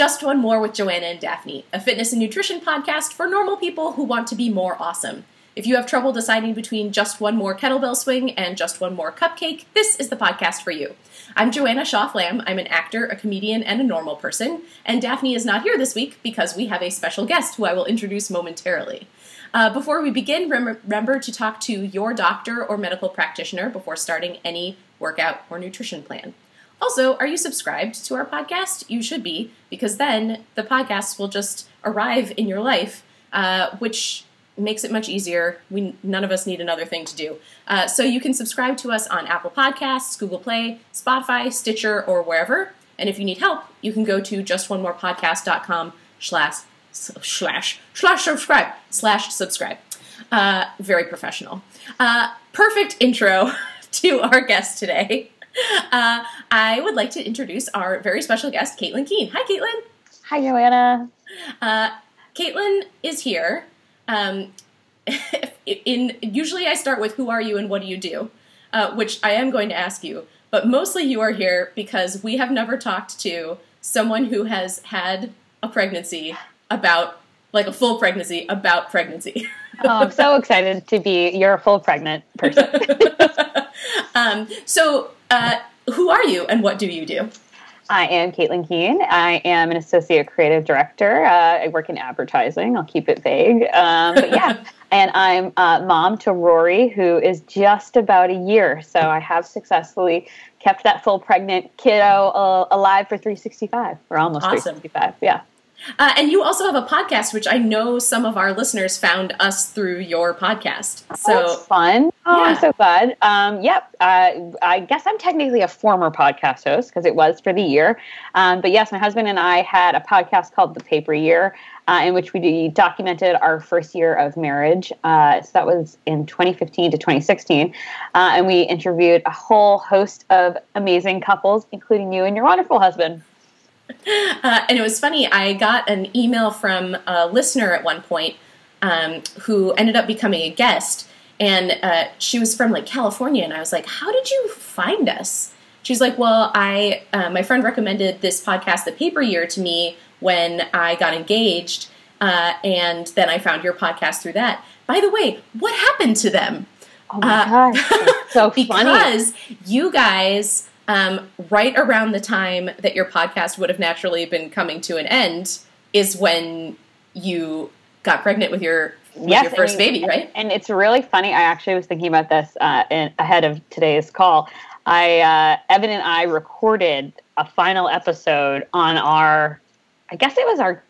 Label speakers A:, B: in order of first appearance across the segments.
A: Just One More with Joanna and Daphne, a fitness and nutrition podcast for normal people who want to be more awesome. If you have trouble deciding between just one more kettlebell swing and just one more cupcake, this is the podcast for you. I'm Joanna Shaw Flam. I'm an actor, a comedian, and a normal person. And Daphne is not here this week because we have a special guest who I will introduce momentarily. Uh, before we begin, remember to talk to your doctor or medical practitioner before starting any workout or nutrition plan. Also, are you subscribed to our podcast? You should be, because then the podcasts will just arrive in your life, uh, which makes it much easier. We none of us need another thing to do. Uh, so you can subscribe to us on Apple Podcasts, Google Play, Spotify, Stitcher, or wherever. And if you need help, you can go to justonemorepodcast.com slash slash slash subscribe slash subscribe. Uh, very professional. Uh, perfect intro to our guest today. Uh, I would like to introduce our very special guest, Caitlin Keen. Hi, Caitlin.
B: Hi, Joanna.
A: Uh, Caitlin is here. Um, in usually, I start with "Who are you and what do you do," uh, which I am going to ask you. But mostly, you are here because we have never talked to someone who has had a pregnancy about, like a full pregnancy about pregnancy.
B: oh, I'm so excited to be your full pregnant person.
A: Um, so uh, who are you and what do you do?
B: I am Caitlin Keen. I am an associate creative director. Uh, I work in advertising. I'll keep it vague. Um, but yeah, and I'm uh, mom to Rory, who is just about a year. So I have successfully kept that full pregnant kiddo uh, alive for 365, or almost awesome. 365. Yeah.
A: Uh, and you also have a podcast, which I know some of our listeners found us through your podcast. So
B: oh, fun! Oh, yeah. so glad. Um, yep. Uh, I guess I'm technically a former podcast host because it was for the year. Um, but yes, my husband and I had a podcast called The Paper Year, uh, in which we documented our first year of marriage. Uh, so that was in 2015 to 2016, uh, and we interviewed a whole host of amazing couples, including you and your wonderful husband.
A: Uh, and it was funny, I got an email from a listener at one point um, who ended up becoming a guest. And uh, she was from like California. And I was like, How did you find us? She's like, Well, I, uh, my friend recommended this podcast, The Paper Year, to me when I got engaged. Uh, and then I found your podcast through that. By the way, what happened to them?
B: Oh my uh, gosh, so
A: funny. because you guys um, right around the time that your podcast would have naturally been coming to an end is when you got pregnant with your with yes, your first baby, right?
B: And it's really funny. I actually was thinking about this uh, in, ahead of today's call. I uh, Evan and I recorded a final episode on our, I guess it was our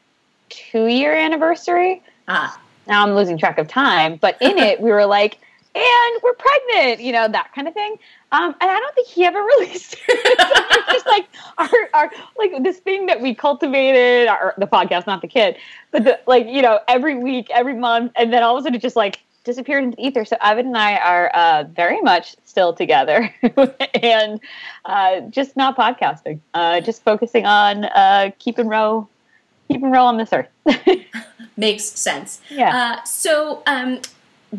B: two year anniversary. Ah. Now I'm losing track of time, but in it we were like, and we're pregnant, you know, that kind of thing. Um, and I don't think he ever released it. just like our, our, like this thing that we cultivated, our, the podcast, not the kid, but the, like, you know, every week, every month, and then all of a sudden it just like disappeared into ether. So Evan and I are uh, very much still together and uh, just not podcasting, uh, just focusing on uh, keeping row, keeping row on this earth.
A: Makes sense.
B: Yeah.
A: Uh, so, um,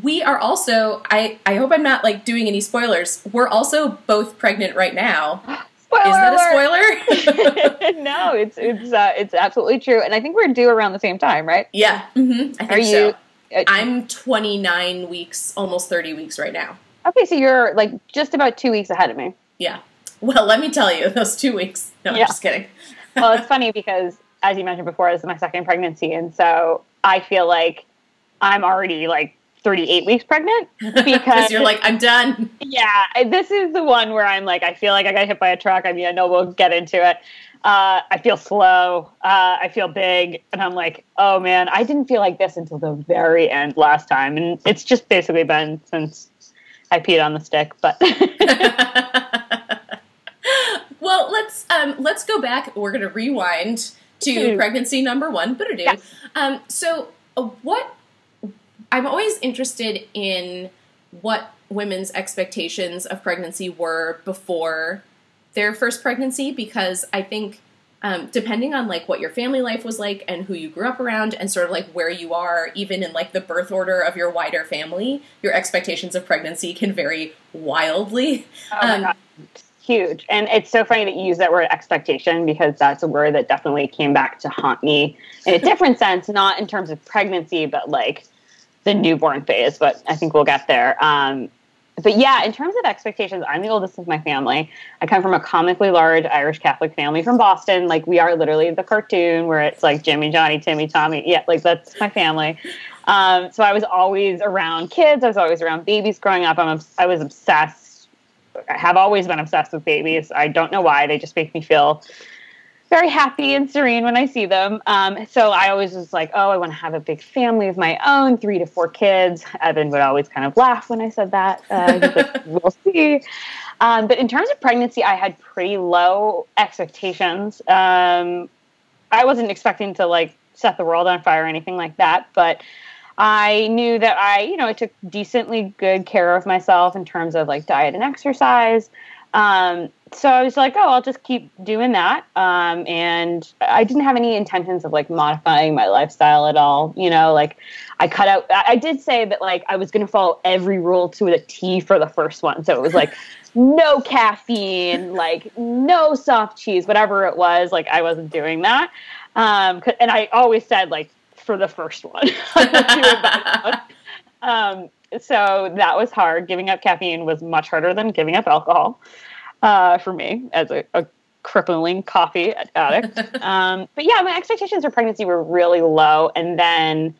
A: we are also I, I hope I'm not like doing any spoilers. We're also both pregnant right now.
B: Spoiler
A: Is that a
B: spoiler? no, it's it's uh, it's absolutely true, and I think we're due around the same time, right?
A: Yeah, mm-hmm. I think are so. You, uh, I'm 29 weeks, almost 30 weeks right now.
B: Okay, so you're like just about two weeks ahead of me.
A: Yeah. Well, let me tell you, those two weeks. No, yeah. I'm just kidding.
B: well, it's funny because, as you mentioned before, this is my second pregnancy, and so I feel like I'm already like 38 weeks pregnant
A: because you're like i'm done.
B: Yeah this is the one where i'm like i feel like i got hit by a truck. I mean i know we'll get into it. Uh, i feel slow. Uh, i feel big. And i'm like oh man i didn't feel like this until the very end last time. And it's just basically been since i peed on the stick but
A: well let's um, let's go back. We're going to rewind to pregnancy number one yes. um, so uh, what I'm always interested in what women's expectations of pregnancy were before their first pregnancy because I think um, depending on like what your family life was like and who you grew up around and sort of like where you are even in like the birth order of your wider family your expectations of pregnancy can vary wildly
B: oh um, huge. And it's so funny that you use that word expectation because that's a word that definitely came back to haunt me in a different sense, not in terms of pregnancy, but like the newborn phase. But I think we'll get there. Um, but yeah, in terms of expectations, I'm the oldest of my family. I come from a comically large Irish Catholic family from Boston. Like we are literally the cartoon where it's like Jimmy, Johnny, Timmy, Tommy. Yeah, like that's my family. Um, so I was always around kids. I was always around babies growing up. I'm I was obsessed. I have always been obsessed with babies. I don't know why. They just make me feel very happy and serene when I see them. Um, so I always was like, oh, I want to have a big family of my own, three to four kids. Evan would always kind of laugh when I said that. Uh, like, we'll see. Um, but in terms of pregnancy, I had pretty low expectations. Um, I wasn't expecting to like set the world on fire or anything like that, but I knew that I, you know, I took decently good care of myself in terms of like diet and exercise. Um, so I was like, oh, I'll just keep doing that. Um, and I didn't have any intentions of like modifying my lifestyle at all. You know, like I cut out, I did say that like I was going to follow every rule to a T for the first one. So it was like no caffeine, like no soft cheese, whatever it was. Like I wasn't doing that. Um, and I always said like for the first one. um, so that was hard. Giving up caffeine was much harder than giving up alcohol uh, for me as a, a crippling coffee addict. um, but yeah, my expectations for pregnancy were really low, and then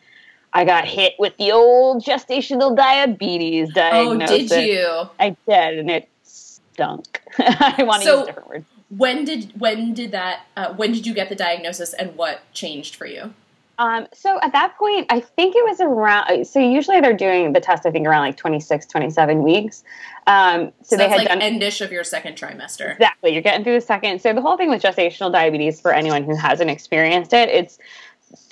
B: I got hit with the old gestational diabetes diagnosis.
A: Oh, did you?
B: I did, and it stunk. I want to so, use different words.
A: When did when did that? Uh, when did you get the diagnosis, and what changed for you?
B: Um, so at that point, I think it was around. So usually they're doing the test. I think around like 26, 27 weeks. Um,
A: so, so they had like done endish of your second trimester.
B: Exactly, you're getting through the second. So the whole thing with gestational diabetes, for anyone who hasn't experienced it, it's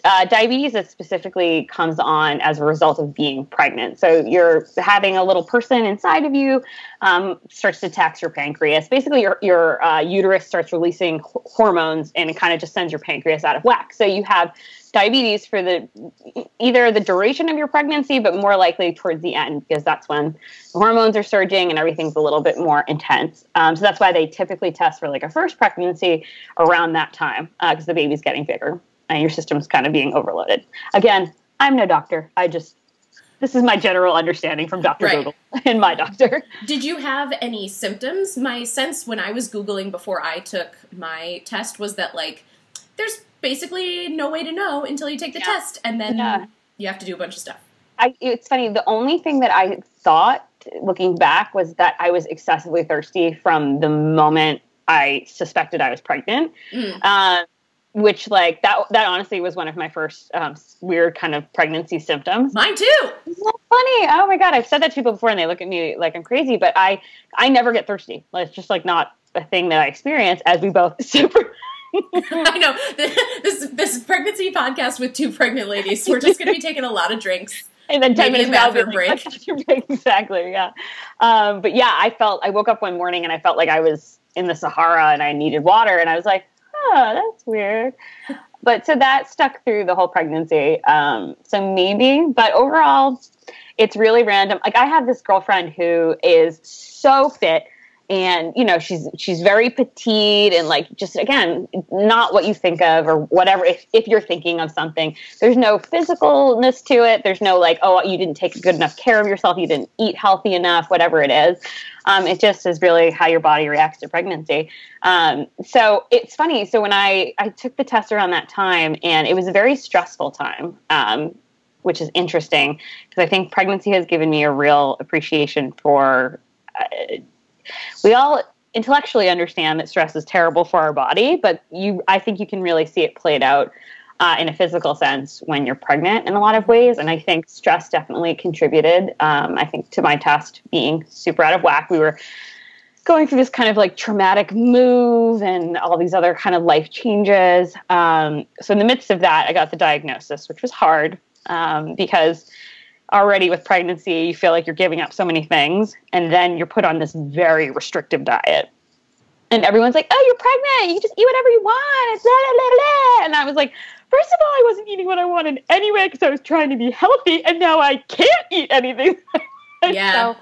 B: uh, diabetes that specifically comes on as a result of being pregnant. So you're having a little person inside of you um, starts to tax your pancreas. Basically, your your uh, uterus starts releasing hormones, and it kind of just sends your pancreas out of whack. So you have diabetes for the either the duration of your pregnancy, but more likely towards the end because that's when the hormones are surging and everything's a little bit more intense. Um, so that's why they typically test for like a first pregnancy around that time because uh, the baby's getting bigger and your system's kind of being overloaded. Again, I'm no doctor. I just this is my general understanding from Dr. Right. Google and my doctor.
A: Did you have any symptoms? My sense when I was googling before I took my test was that like there's basically no way to know until you take the yeah. test and then yeah. you have to do a bunch of stuff.
B: I, it's funny. The only thing that I thought looking back was that I was excessively thirsty from the moment I suspected I was pregnant. Mm. Uh, which like that that honestly was one of my first um, weird kind of pregnancy symptoms.
A: Mine too.
B: Isn't funny? Oh my god, I've said that to people before, and they look at me like I'm crazy. But I I never get thirsty. It's just like not a thing that I experience. As we both super.
A: I know this this pregnancy podcast with two pregnant ladies. We're just going to be taking a lot of drinks.
B: And then ten minutes bathroom break. break. Exactly. Yeah. Um, but yeah, I felt I woke up one morning and I felt like I was in the Sahara and I needed water, and I was like, oh, that's weird. But so that stuck through the whole pregnancy. Um, so maybe, but overall, it's really random. Like I have this girlfriend who is so fit and you know she's she's very petite and like just again not what you think of or whatever if, if you're thinking of something. There's no physicalness to it. There's no like oh you didn't take good enough care of yourself. You didn't eat healthy enough whatever it is. Um, it just is really how your body reacts to pregnancy. Um, so it's funny. So when i i took the test around that time and it was a very stressful time um, which is interesting because i think pregnancy has given me a real appreciation for uh, we all intellectually understand that stress is terrible for our body, but you, I think you can really see it played out uh, in a physical sense when you're pregnant in a lot of ways. And I think stress definitely contributed. Um, I think to my test being super out of whack. We were going through this kind of like traumatic move and all these other kind of life changes. Um, so in the midst of that, I got the diagnosis, which was hard um, because already with pregnancy, you feel like you're giving up so many things, and then you're put on this very restrictive diet. And everyone's like, "Oh, you're pregnant. You just eat whatever you want." Blah, blah, blah, and I was like, first of all, I wasn't eating what I wanted anyway because I was trying to be healthy, and now I can't eat anything."
A: Yeah.
B: so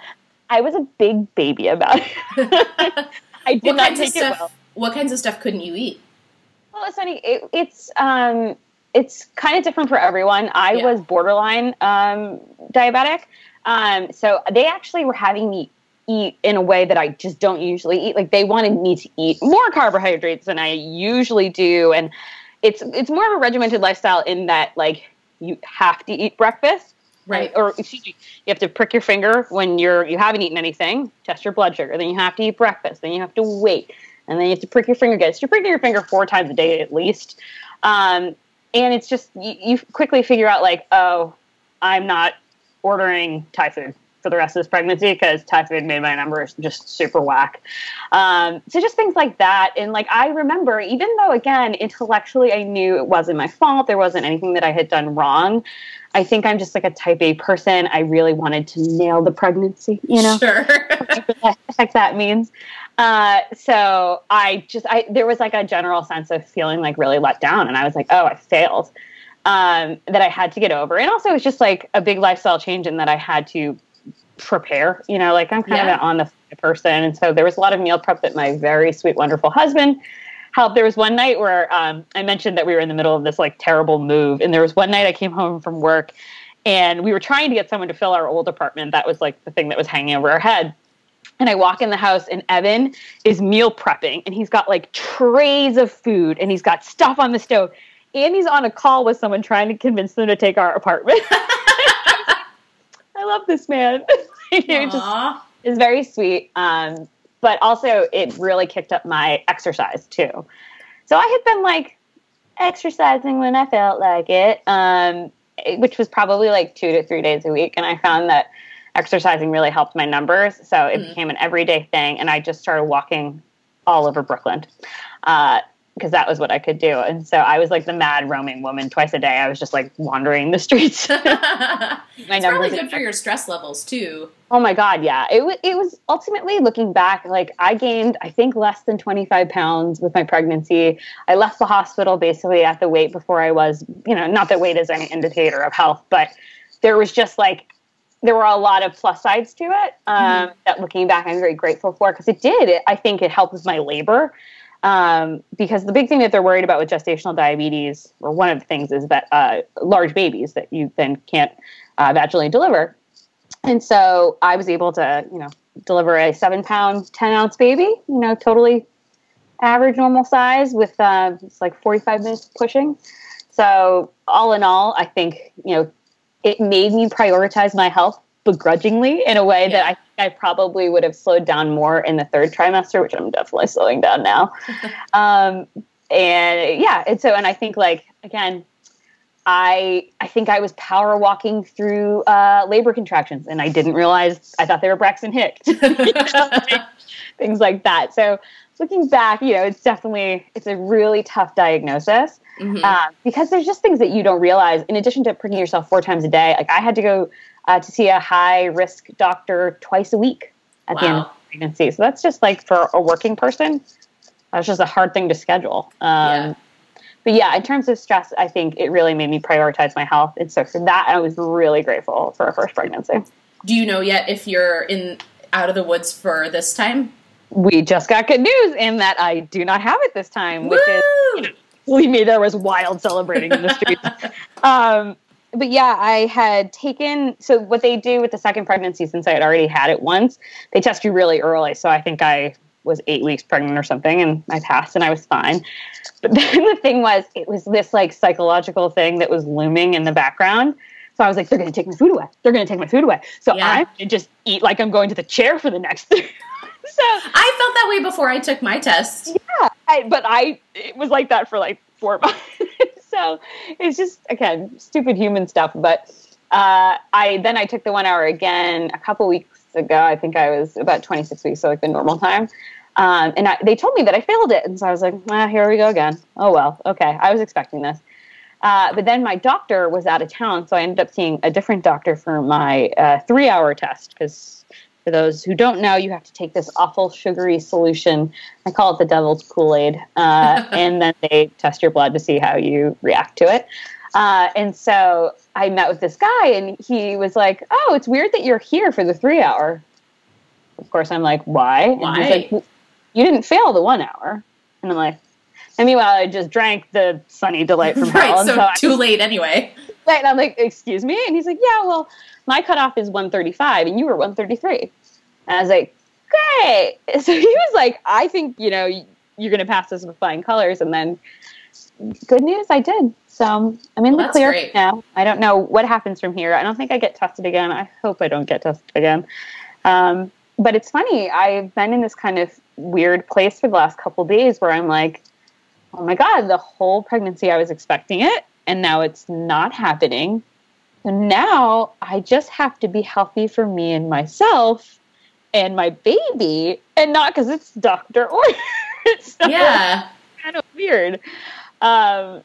B: I was a big baby about it. I did
A: what
B: not take it
A: stuff?
B: well.
A: What kinds of stuff couldn't you eat?
B: Well, it's funny. It, it's um, it's kind of different for everyone. I
A: Yeah.
B: was borderline um, diabetic, um, so they actually were having me eat in a way that I just don't usually eat. Like they wanted me to eat more carbohydrates than I usually do, and it's it's more of a regimented lifestyle in that like you have to eat breakfast.
A: Right.
B: Or excuse me, you have to prick your finger when you're you haven't eaten anything, test your blood sugar, then you have to eat breakfast, then you have to wait, and then you have to prick your finger again. So you're pricking your finger four times a day at least. Um, and it's just you, you quickly figure out like, oh, I'm not ordering Thai food for the rest of this pregnancy because Thai food made my numbers just super whack. Um, so just things like that. And like I remember, even though again intellectually I knew it wasn't my fault, there wasn't anything that I had done wrong. I think I'm just like a type A person. I really wanted to nail the pregnancy, you know
A: Sure.
B: whatever the heck that means. Uh, so I just, I there was like a general sense of feeling like really let down, and I was like, oh, I failed. Um, that I had to get over, and also it was just like a big lifestyle change in that I had to prepare. You know, like I'm kind of an on the person, and so there was a lot of meal prep that my very sweet, wonderful husband helped. There was one night where um, I mentioned that we were in the middle of this like terrible move, and there was one night I came home from work, and we were trying to get someone to fill our old apartment. That was like the thing that was hanging over our head. And I walk in the house, and Evan is meal prepping, and he's got like trays of food, and he's got stuff on the stove, and he's on a call with someone trying to convince them to take our apartment. I love this man. it just is very sweet. Um, but also, it really kicked up my exercise too. So I had been like exercising when I felt like it, um, it- which was probably like two to three days a week. And I found that exercising really helped my numbers. So it
A: Mhm.
B: became an everyday thing. And I just started walking all over Brooklyn. because that was what I could do. And so I was like the mad roaming woman twice a day. I was just like wandering the streets. My
A: it's probably good for your stress levels too.
B: Oh my God, yeah. It, w- it was ultimately looking back, like I gained, I think, less than 25 pounds with my pregnancy. I left the hospital basically at the weight before I was, you know, not that weight is any indicator of health, but there was just like, there were a lot of plus sides to it um, that looking back, I'm very grateful for because it did. It, I think it helped with my labor. Um, because the big thing that they're worried about with gestational diabetes, or one of the things, is that uh, large babies that you then can't uh, vaginally deliver. And so I was able to, you know, deliver a seven pound, 10 ounce baby, you know, totally average normal size with uh, it's like 45 minutes of pushing. So, all in all, I think, you know, it made me prioritize my health begrudgingly in a way
A: Yeah.
B: that I I probably would have slowed down more in the third trimester, which I'm definitely slowing down now. um, and yeah, and so, and I think like, again, I I think I was power walking through uh, labor contractions, and I didn't realize I thought they were Braxton Hicks, things like that. So looking back, you know, it's definitely it's a really tough diagnosis
A: Mhm.
B: um, because there's just things that you don't realize. In addition to pricking yourself four times a day, like I had to go uh, to see a high risk doctor twice a week at the end of pregnancy. So that's just like for a working person, that's just a hard thing to schedule. Um,
A: Yeah.
B: But yeah, in terms of stress, I think it really made me prioritize my health. And so for that, I was really grateful for a first pregnancy.
A: Do you know yet if you're in out of the woods for this time?
B: We just got good news in that I do not have it this time, which is believe me, there was wild celebrating in the streets. um, but yeah, I had taken. So what they do with the second pregnancy, since I had already had it once, they test you really early. So I think I was eight weeks pregnant or something, and I passed, and I was fine. But then the thing was, it was this like psychological thing that was looming in the background. So I was like, they're going to take my food away. They're going to take my food away. So
A: Yeah.
B: To just eat like I'm going to the chair for the next. so
A: I felt that way before I took my test.
B: yeah, I, but I it was like that for like four months. so it's just again stupid human stuff. But uh, I then I took the one hour again a couple weeks ago. I think I was about 26 weeks, so like the normal time. Um, and I, they told me that I failed it, and so I was like, ah, here we go again. Oh well, okay. I was expecting this. Uh, but then my doctor was out of town, so I ended up seeing a different doctor for my uh, three-hour test because for those who don't know, you have to take this awful sugary solution. I call it the devil's Kool Aid. Uh, and then they test your blood to see how you react to it. Uh, and so I met with this guy, and he was like, Oh, it's weird that you're here for the three hour. Of course, I'm like, Why? And
A: Why?
B: he's like, you didn't fail the one hour. And I'm like, and meanwhile, I just drank the sunny delight from
A: right,
B: hell.
A: so,
B: so
A: too late anyway.
B: And I'm like, excuse me? And he's like, yeah, well, my cutoff is 135 and you were 133. And I was like, great. So he was like, I think, you know, you're going to pass this with flying colors. And then good news, I did. So I'm in
A: Well,
B: the clear
A: great.
B: now. I don't know what happens from here. I don't think I get tested again. I hope I don't get tested again. Um, but it's funny. I've been in this kind of weird place for the last couple days where I'm like, oh my God, the whole pregnancy I was expecting it, and now it's not happening. And now I just have to be healthy for me and myself and my baby, and not because it's doctor ordered. so
A: Yeah.
B: kind of weird. Um,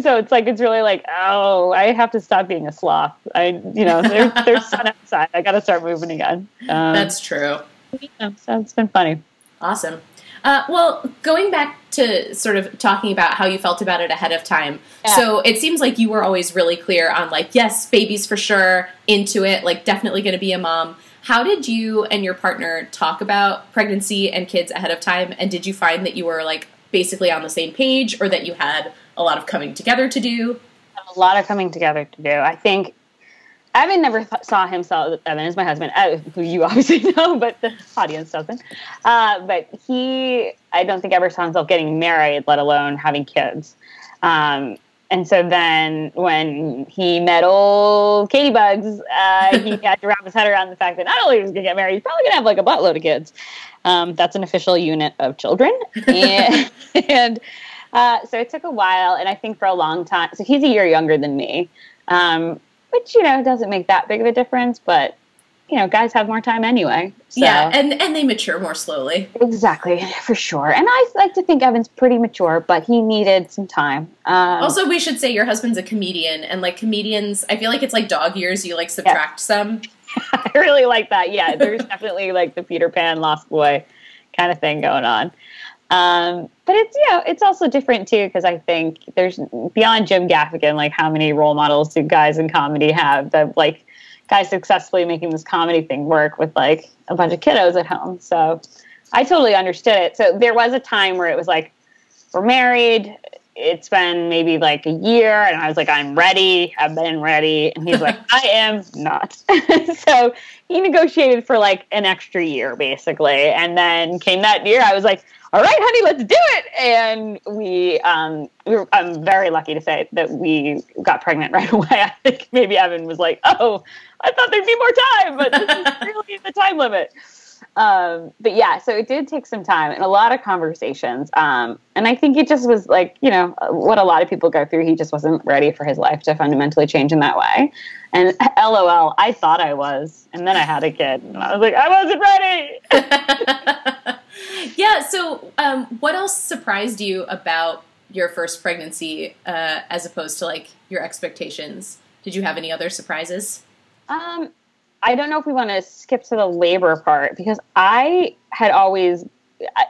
B: so it's like it's really like oh I have to stop being a sloth. I you know there's there's sun outside. I got to start moving again. Um,
A: That's true.
B: yeah, so it's been funny.
A: Awesome. Uh, well, going back to sort of talking about how you felt about it ahead of time.
B: Yeah.
A: So it seems like you were always really clear on, like, yes, babies for sure, into it, like, definitely going to be a mom. How did you and your partner talk about pregnancy and kids ahead of time? And did you find that you were, like, basically on the same page or that you had a lot of coming together to do?
B: a lot of coming together to do. I think Evan never th- saw himself. Evan is my husband, uh, who you obviously know, but the audience doesn't. Uh, but he, I don't think ever saw himself getting married, let alone having kids. Um, and so then when he met old Katie Bugs, uh, he had to wrap his head around the fact that not only was he going to get married, he's probably going to have like a buttload of kids. Um, that's an official unit of children. And, and uh, so it took a while, and I think for a long time. So he's a year younger than me, um, which you know doesn't make that big of a difference. But you know, guys have more time anyway. So.
A: Yeah, and, and they mature more slowly.
B: exactly for sure. And I like to think Evan's pretty mature, but he needed some time. Um,
A: Also, we should say your husband's a comedian, and like comedians, I feel like it's like dog years. You like subtract some.
B: I really like that. Yeah, there's definitely like the Peter Pan Lost Boy kind of thing going on. Um, but it's you know it's also different too because I think there's beyond Jim Gaffigan like how many role models do guys in comedy have that like guys successfully making this comedy thing work with like a bunch of kiddos at home. So I totally understood it. So there was a time where it was like we're married. It's been maybe like a year, and I was like, I'm ready. I've been ready. And he's like, I am not. so he negotiated for like an extra year, basically. And then came that year, I was like, all right, honey, let's do it. And we, um, we were, I'm very lucky to say that we got pregnant right away. I think maybe Evan was like, oh, I thought there'd be more time, but this is really the time limit. Um, but yeah, so it did take some time and a lot of conversations. Um, and I think it just was like, you know, what a lot of people go through. He just wasn't ready for his life to fundamentally change in that way. And LOL, I thought I was. And then I had a kid and I was like, I wasn't ready.
A: Yeah. So, um, what else surprised you about your first pregnancy, uh, as opposed to like your expectations? Did you have any other surprises?
B: Um, I don't know if we want to skip to the labor part because I had always,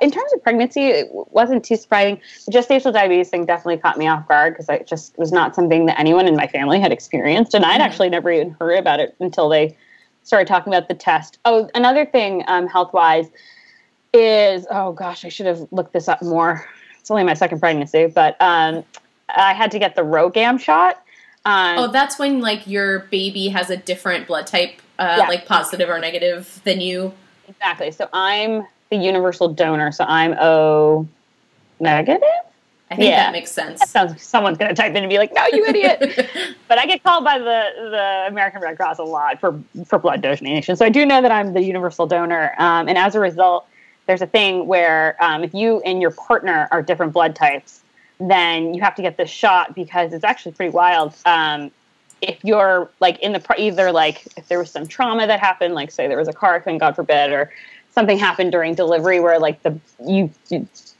B: in terms of pregnancy, it wasn't too surprising. The gestational diabetes thing definitely caught me off guard because it just was not something that anyone in my family had experienced, and I'd
A: Mhm.
B: actually never even heard about it until they started talking about the test. Oh, another thing, um, health wise, is oh gosh, I should have looked this up more. It's only my second pregnancy, but um, I had to get the RhoGAM shot. Um,
A: Oh, that's when like your baby has a different blood type, uh,
B: Yeah.
A: like positive or negative than you.
B: Exactly. So I'm the universal donor. So I'm O negative.
A: I think
B: Yeah.
A: that makes sense.
B: That sounds. Someone's going to type in and be like, "No, you idiot!" but I get called by the the American Red Cross a lot for for blood donation. So I do know that I'm the universal donor, um, and as a result, there's a thing where um, if you and your partner are different blood types, then you have to get this shot because it's actually pretty wild. Um, if you're like in the either like if there was some trauma that happened, like say there was a car accident, God forbid, or something happened during delivery where like the you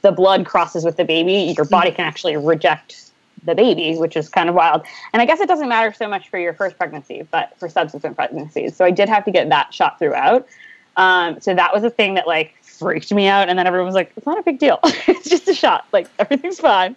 B: the blood crosses with the baby, your body can actually reject the baby, which is kind of wild. And I guess it doesn't matter so much for your first pregnancy, but for subsequent pregnancies. So I did have to get that shot throughout. Um, so that was a thing that like freaked me out. And then everyone was like, "It's not a big deal. it's just a shot. Like everything's fine."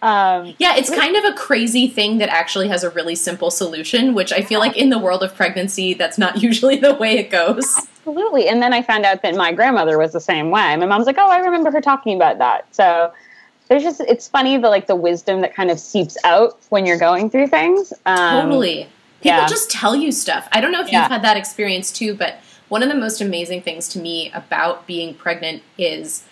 B: Um,
A: Yeah, it's kind of a crazy thing that actually has a really simple solution, which I feel like in the world of pregnancy, that's not usually the way it goes.
B: absolutely. And then I found out that my grandmother was the same way. My mom's like, "Oh, I remember her talking about that." So there's just it's funny the like the wisdom that kind of seeps out when you're going through things.
A: Um, totally. People yeah. just tell you stuff. I don't know if yeah. you've had that experience too, but one of the most amazing things to me about being pregnant is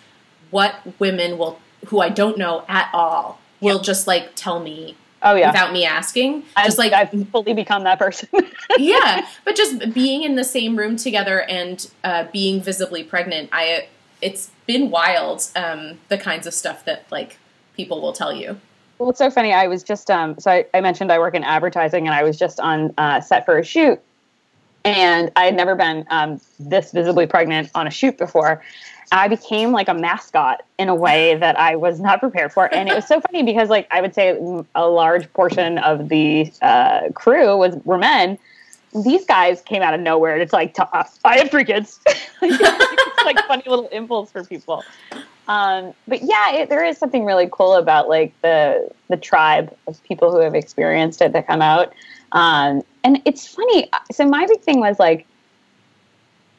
A: what women will who I don't know at all will just like tell me
B: Oh yeah.
A: Without me asking.
B: Just I've, like I've fully become that person.
A: yeah. But just being in the same room together and uh, being visibly pregnant, I it's been wild, um, the kinds of stuff that like people will tell you.
B: Well, it's so funny. I was just um, so I, I mentioned I work in advertising, and I was just on uh, set for a shoot, and I had never been um, this visibly pregnant on a shoot before. I became like a mascot in a way that I was not prepared for, and it was so funny because like I would say a large portion of the uh, crew was were men. These guys came out of nowhere. and It's like I have three kids. it's like funny little impulse for people. Um, but yeah, it, there is something really cool about like the the tribe of people who have experienced it that come out. Um, and it's funny. So my big thing was like,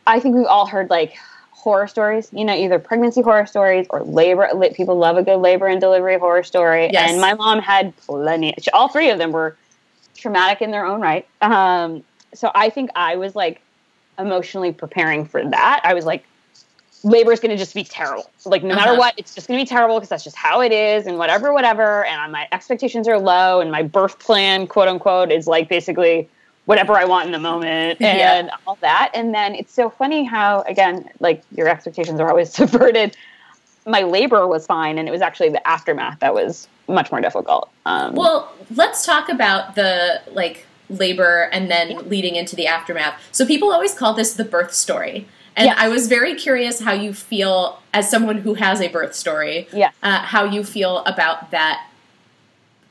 B: I think we've all heard like horror stories. You know, either pregnancy horror stories or labor. People love a good labor and delivery horror story. Yes. And my mom had plenty. All three of them were traumatic in their own right. Um, so I think I was like emotionally preparing for that. I was like, labor is going to just be terrible. Like no matter uh-huh. what, it's just going to be terrible because that's just how it is, and whatever, whatever. And my expectations are low, and my birth plan, quote unquote, is like basically whatever I want in the moment and yeah. all that. And then it's so funny how again, like your expectations are always subverted. My labor was fine, and it was actually the aftermath that was much more difficult.
A: Um, well, let's talk about the like labor and then leading into the aftermath. So people always call this the birth story. And yes. I was very curious how you feel as someone who has a birth story.
B: Yeah.
A: Uh, how you feel about that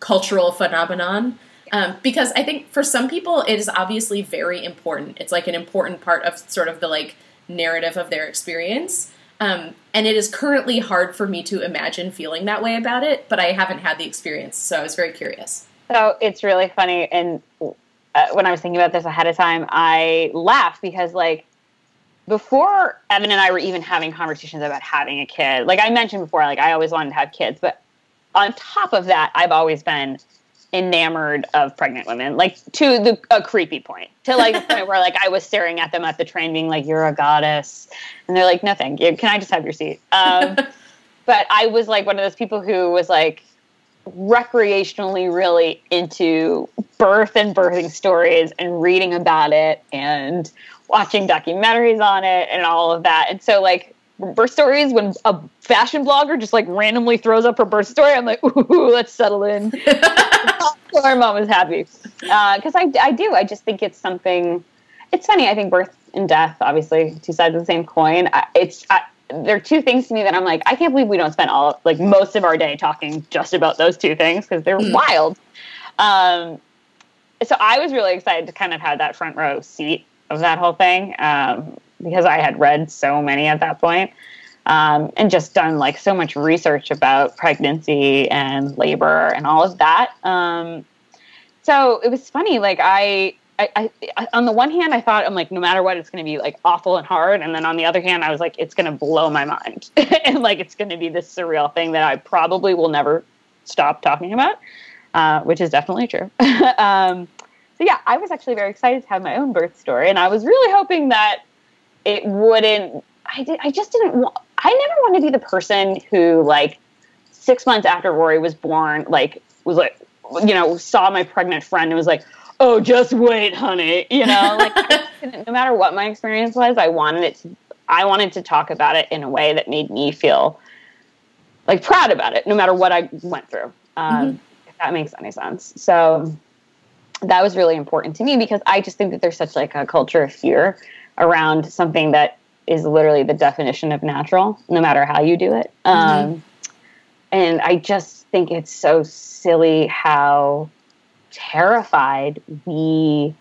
A: cultural phenomenon. Um, because I think for some people it is obviously very important. It's like an important part of sort of the like narrative of their experience. Um, and it is currently hard for me to imagine feeling that way about it, but I haven't had the experience, so I was very curious.
B: So it's really funny, and uh, when I was thinking about this ahead of time, I laughed because like before Evan and I were even having conversations about having a kid, like I mentioned before, like I always wanted to have kids, but on top of that, I've always been enamored of pregnant women, like to the a creepy point, to like the point where like I was staring at them at the train, being like, "You're a goddess," and they're like, "No, thank you. Can I just have your seat?" Um, but I was like one of those people who was like recreationally really into birth and birthing stories and reading about it and watching documentaries on it and all of that. And so like birth stories when a fashion blogger just like randomly throws up her birth story, I'm like, ooh, let's settle in. Our mom is happy because uh, I, I do. I just think it's something. It's funny. I think birth and death, obviously, two sides of the same coin. I, it's I, there are two things to me that I'm like, I can't believe we don't spend all like most of our day talking just about those two things because they're mm. wild. Um, so I was really excited to kind of have that front row seat of that whole thing um, because I had read so many at that point, um, and just done like so much research about pregnancy and labor and all of that. Um, so it was funny. Like I, I, I, on the one hand, I thought I'm like, no matter what, it's going to be like awful and hard. And then on the other hand, I was like, it's going to blow my mind, and like it's going to be this surreal thing that I probably will never stop talking about, uh, which is definitely true. um, so yeah, I was actually very excited to have my own birth story, and I was really hoping that it wouldn't. I did. I just didn't. Want, I never want to be the person who like six months after Rory was born, like was like you know saw my pregnant friend and was like, "Oh, just wait, honey," you know. Like no matter what my experience was, I wanted it to. I wanted to talk about it in a way that made me feel like proud about it, no matter what I went through. Um, mm-hmm. If that makes any sense. So that was really important to me because I just think that there's such like a culture of fear around something that is literally the definition of natural, no matter how you do it. Mm-hmm. Um, and I just think it's so silly how terrified we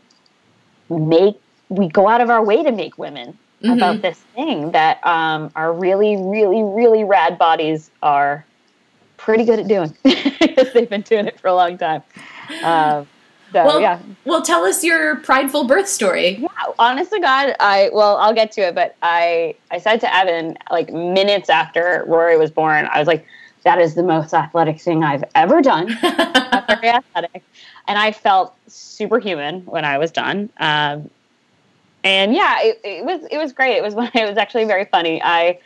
B: make we go out of our way to make women mm-hmm. about this thing that um, our really, really, really rad bodies are pretty good at doing because they've been doing it for a long time. Um, So
A: well,
B: yeah.
A: Well, tell us your prideful birth story.
B: Yeah, honest to God, I well, I'll get to it, but I I said to Evan like minutes after Rory was born, I was like, that is the most athletic thing I've ever done. very athletic, and I felt superhuman when I was done. Um, and yeah, it, it was it was great. It was when it was actually very funny. I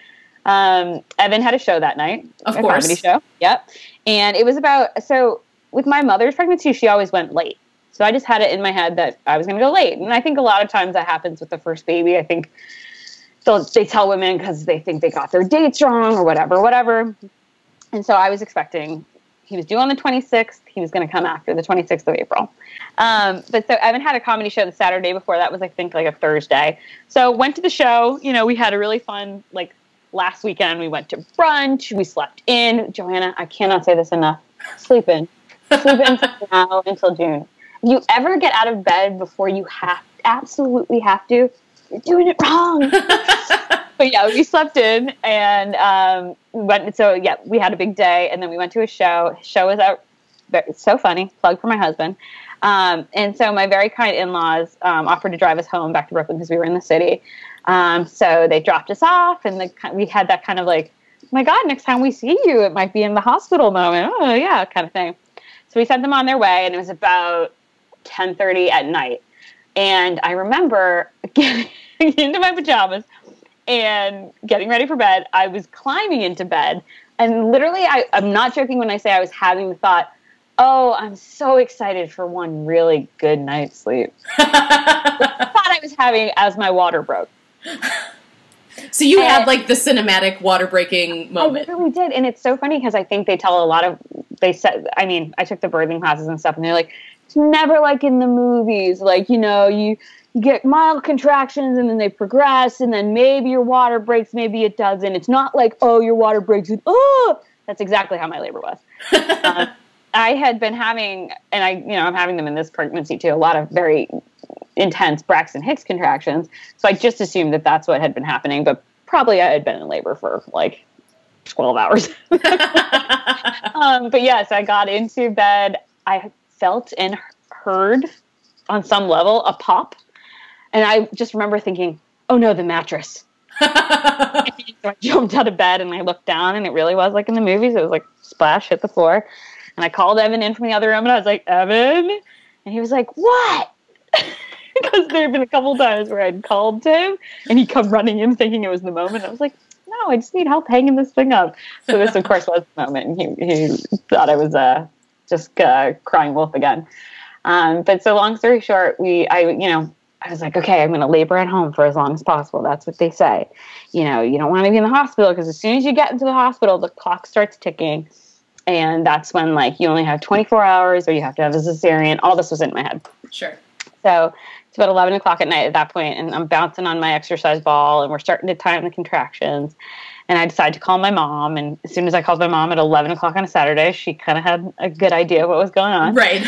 B: um, Evan had a show that night,
A: of
B: a
A: course,
B: comedy show. Yep, and it was about so with my mother's pregnancy, she always went late. So I just had it in my head that I was going to go late, and I think a lot of times that happens with the first baby. I think they'll, tell women because they think they got their dates wrong or whatever, whatever. And so I was expecting he was due on the 26th. He was going to come after the 26th of April. Um, but so Evan had a comedy show the Saturday before that was I think like a Thursday. So went to the show. You know, we had a really fun like last weekend. We went to brunch. We slept in. Joanna, I cannot say this enough. Sleep in. Sleep in now until June. You ever get out of bed before you have absolutely have to, you're doing it wrong. but yeah, we slept in and um, went. So yeah, we had a big day, and then we went to a show. His show was out. So funny. Plug for my husband. Um, and so my very kind in-laws um, offered to drive us home back to Brooklyn because we were in the city. Um, so they dropped us off, and the, we had that kind of like, oh my God, next time we see you, it might be in the hospital moment. Oh yeah, kind of thing. So we sent them on their way, and it was about 10:30 at night. And I remember getting into my pajamas and getting ready for bed. I was climbing into bed, and literally, I, I'm not joking when I say I was having the thought, "Oh, I'm so excited for one really good night's sleep." the thought I was having as my water broke.
A: So you and had like the cinematic water breaking moment.
B: I really did, and it's so funny because I think they tell a lot of. They said, I mean, I took the birthing classes and stuff, and they're like, it's never like in the movies. Like you know, you you get mild contractions and then they progress, and then maybe your water breaks, maybe it doesn't. It's not like oh, your water breaks and oh. That's exactly how my labor was. uh, I had been having, and I, you know, I'm having them in this pregnancy too. A lot of very intense Braxton Hicks contractions. So I just assumed that that's what had been happening, but probably I had been in labor for like 12 hours. um, but yes, I got into bed. I felt and heard on some level a pop. And I just remember thinking, oh no, the mattress. so I jumped out of bed and I looked down, and it really was like in the movies. It was like splash, hit the floor. And I called Evan in from the other room, and I was like, Evan? And he was like, what? because there had been a couple times where I'd called him and he'd come running in thinking it was the moment. I was like, no, I just need help hanging this thing up. So this, of course, was the moment. He, he thought I was uh, just uh, crying wolf again. Um, but so long story short, we, I, you know, I was like, okay, I'm going to labor at home for as long as possible. That's what they say. You know, you don't want to be in the hospital because as soon as you get into the hospital, the clock starts ticking. And that's when, like, you only have 24 hours or you have to have a cesarean. All this was in my head.
A: Sure.
B: So it's about 11 o'clock at night at that point, and I'm bouncing on my exercise ball, and we're starting to time the contractions. And I decided to call my mom. And as soon as I called my mom at 11 o'clock on a Saturday, she kind of had a good idea of what was going on.
A: Right.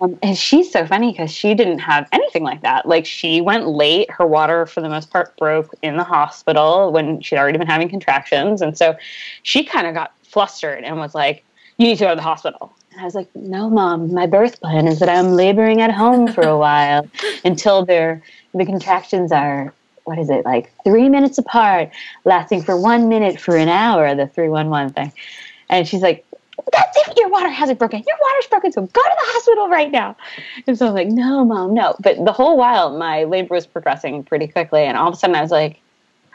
B: Um, and she's so funny because she didn't have anything like that. Like she went late. Her water, for the most part, broke in the hospital when she'd already been having contractions. And so she kind of got flustered and was like, You need to go to the hospital. And I was like, no, mom, my birth plan is that I'm laboring at home for a while until the contractions are, what is it, like three minutes apart, lasting for one minute for an hour, the 311 thing. And she's like, that's if your water hasn't broken. Your water's broken, so go to the hospital right now. And so I'm like, no, mom, no. But the whole while, my labor was progressing pretty quickly. And all of a sudden, I was like,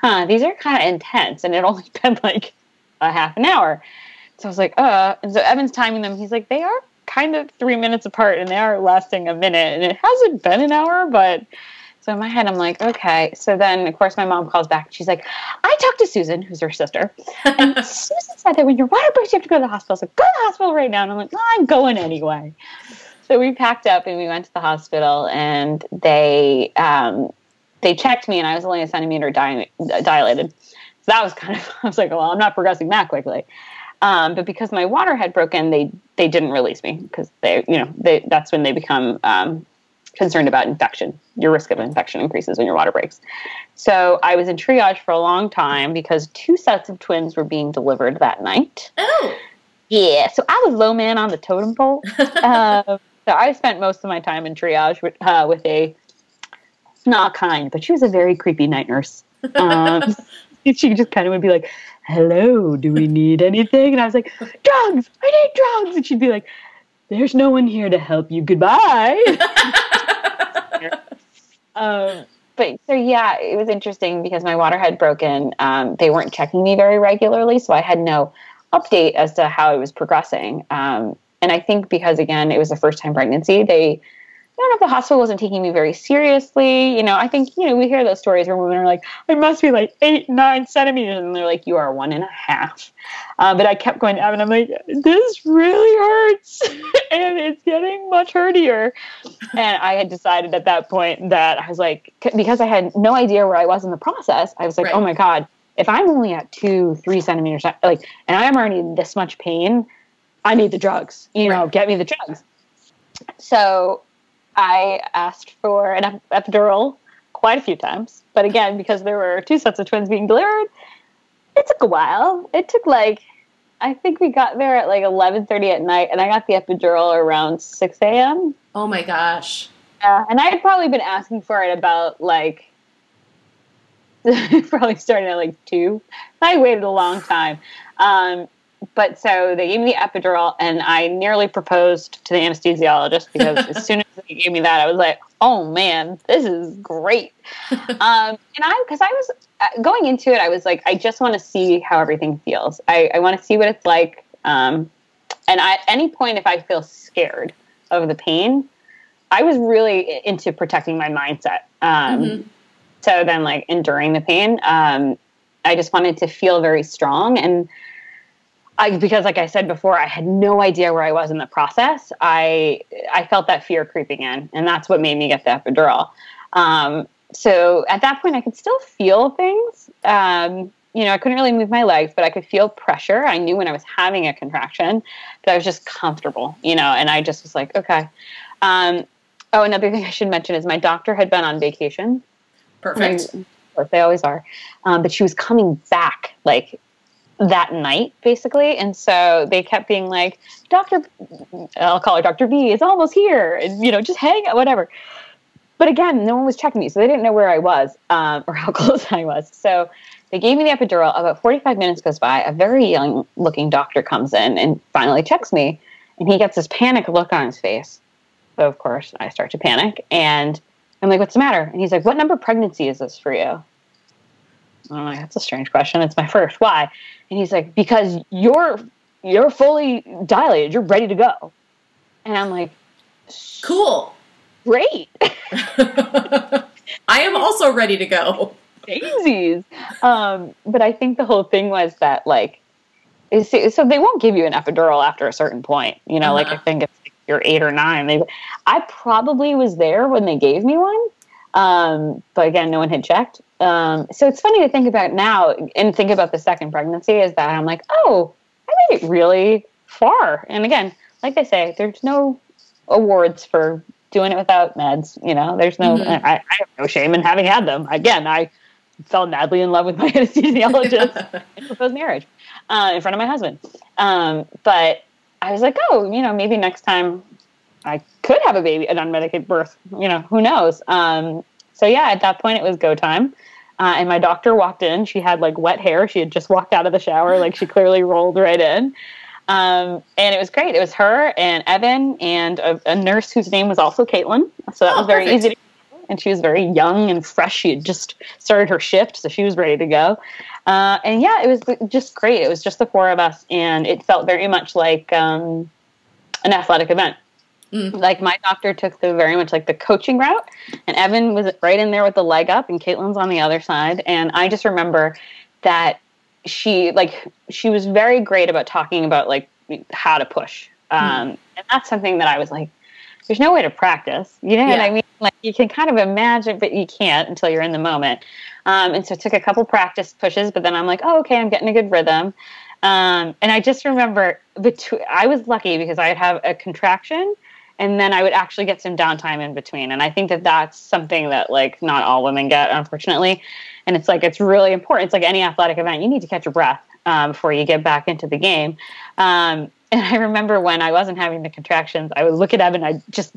B: huh, these are kind of intense. And it only been like a half an hour. So I was like, uh, and so Evan's timing them. He's like, they are kind of three minutes apart and they are lasting a minute. And it hasn't been an hour, but so in my head, I'm like, okay. So then, of course, my mom calls back. She's like, I talked to Susan, who's her sister. And Susan said that when your water breaks, you have to go to the hospital. So go to the hospital right now. And I'm like, I'm going anyway. So we packed up and we went to the hospital and they, um, they checked me and I was only a centimeter di- dilated. So that was kind of, I was like, well, I'm not progressing that quickly. Um, but because my water had broken, they they didn't release me because they, you know, they, that's when they become um, concerned about infection. Your risk of infection increases when your water breaks. So I was in triage for a long time because two sets of twins were being delivered that night.
A: Oh.
B: Yeah, so I was low man on the totem pole. uh, So I spent most of my time in triage with, uh, with a not kind, but she was a very creepy night nurse. Um, she just kind of would be like, "Hello, do we need anything?" And I was like, "Drugs! I need drugs!" And she'd be like, "There's no one here to help you. Goodbye." um, but so yeah, it was interesting because my water had broken. Um, they weren't checking me very regularly, so I had no update as to how it was progressing. Um, and I think because again, it was a first time pregnancy, they I don't know if the hospital wasn't taking me very seriously. You know, I think, you know, we hear those stories where women are like, I must be like eight, nine centimeters. And they're like, you are one and a half. Uh, but I kept going to Evan. I'm like, this really hurts. and it's getting much hurtier. and I had decided at that point that I was like, because I had no idea where I was in the process, I was like, right. oh my God, if I'm only at two, three centimeters, like, and I'm already in this much pain, I need the drugs, you know, right. get me the drugs. So I asked for an epidural quite a few times. But again, because there were two sets of twins being delivered, it took a while. It took like I think we got there at like eleven thirty at night, and I got the epidural around six a.m.
A: Oh my gosh!
B: Yeah, and I had probably been asking for it about like probably starting at like two. I waited a long time, um, but so they gave me the epidural, and I nearly proposed to the anesthesiologist because as soon as they gave me that, I was like, "Oh man, this is great." um, and I, because I was uh, going into it, I was like, I just want to see how everything feels. I, I want to see what it's like. Um, and I, at any point, if I feel scared of the pain, I was really into protecting my mindset. Um, mm-hmm. So then, like enduring the pain, um, I just wanted to feel very strong and I, because like I said before, I had no idea where I was in the process. I I felt that fear creeping in, and that's what made me get the epidural. Um, so at that point, I could still feel things. Um, you know, I couldn't really move my legs, but I could feel pressure. I knew when I was having a contraction, but I was just comfortable. You know, and I just was like, okay. Um, oh, another thing I should mention is my doctor had been on vacation.
A: Perfect.
B: of course, they always are. Um, but she was coming back like that night, basically. And so they kept being like, Dr. I'll call her Dr. B it's almost here. And, you know, just hang out, whatever. But again, no one was checking me. So they didn't know where I was um, or how close I was. So they gave me the epidural. About 45 minutes goes by. A very young looking doctor comes in and finally checks me. And he gets this panic look on his face. So, of course, I start to panic. And I'm like, what's the matter? And he's like, what number pregnancy is this for you? I'm like, that's a strange question. It's my first. Why? And he's like, because you're you're fully dilated. You're ready to go. And I'm like,
A: cool,
B: great.
A: I am also ready to go.
B: Daisies. Um, but I think the whole thing was that like, so they won't give you an epidural after a certain point. You know, uh-huh. like I think it's like you're eight or nine. They, I probably was there when they gave me one. Um, but again, no one had checked. Um, so it's funny to think about now and think about the second pregnancy is that I'm like, oh, I made it really far. And again, like I say, there's no awards for doing it without meds. You know, there's no, mm-hmm. I, I, have no shame in having had them. Again, I fell madly in love with my anesthesiologist and proposed marriage uh, in front of my husband. Um, but I was like, oh, you know, maybe next time I could have a baby, an unmedicated birth. You know, who knows? Um, so yeah, at that point it was go time. Uh, and my doctor walked in. She had like wet hair. She had just walked out of the shower. Like she clearly rolled right in. Um, and it was great. It was her and Evan and a, a nurse whose name was also Caitlin. So that oh, was very perfect. easy to and she was very young and fresh. She had just started her shift, so she was ready to go. Uh, and yeah, it was just great. It was just the four of us, and it felt very much like um, an athletic event. Mm. Like my doctor took the very much like the coaching route, and Evan was right in there with the leg up, and Caitlin's on the other side. And I just remember that she like she was very great about talking about like how to push, mm. um, mm. and that's something that I was like, there's no way to practice. You know yeah. what I mean? Like you can kind of imagine, but you can't until you're in the moment. Um, and so it took a couple practice pushes, but then I'm like, oh, okay, I'm getting a good rhythm. Um, and I just remember between, I was lucky because I'd have a contraction and then I would actually get some downtime in between. And I think that that's something that like not all women get, unfortunately. And it's like it's really important. It's like any athletic event; you need to catch your breath um, before you get back into the game. Um, and I remember when I wasn't having the contractions, I would look at Evan, I'd just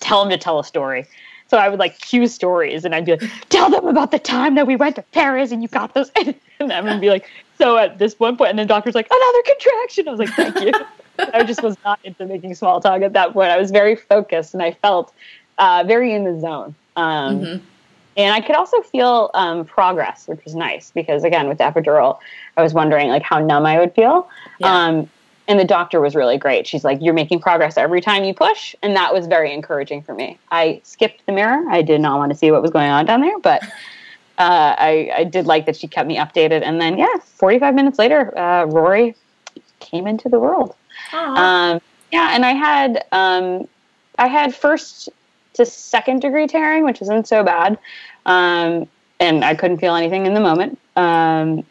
B: tell him to tell a story. So I would like cue stories and I'd be like, tell them about the time that we went to Paris and you got those. And Evan would be like, so at this one point, and the doctor's like, another contraction. I was like, thank you. I just was not into making small talk at that point. I was very focused and I felt uh, very in the zone. Um, mm-hmm. And I could also feel um, progress, which was nice because again, with the epidural, I was wondering like how numb I would feel. Yeah. Um, and the doctor was really great. She's like, "You're making progress every time you push," and that was very encouraging for me. I skipped the mirror. I did not want to see what was going on down there, but uh, I, I, did like that she kept me updated. And then, yeah, 45 minutes later, uh, Rory came into the world. Um, yeah, and I had um, I had first to second degree tearing, which isn't so bad, um, and I couldn't feel anything in the moment. Um,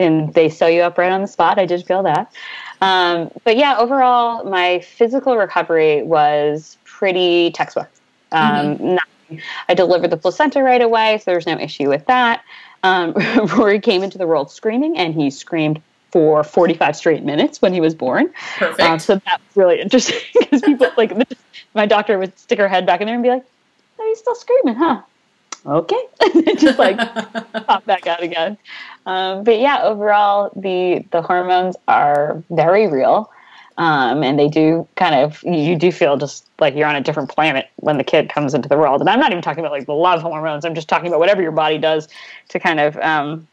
B: and they sew you up right on the spot. I did feel that. Um, but yeah, overall, my physical recovery was pretty textbook. Um, mm-hmm. I delivered the placenta right away, so there's no issue with that. Um, Rory came into the world screaming, and he screamed for 45 straight minutes when he was born.
A: Perfect. Um,
B: so that was really interesting because people like my doctor would stick her head back in there and be like, "Are you still screaming, huh?" Okay, and just like pop back out again. Um, but yeah, overall, the the hormones are very real, um, and they do kind of you do feel just like you're on a different planet when the kid comes into the world. And I'm not even talking about like the love hormones. I'm just talking about whatever your body does to kind of um,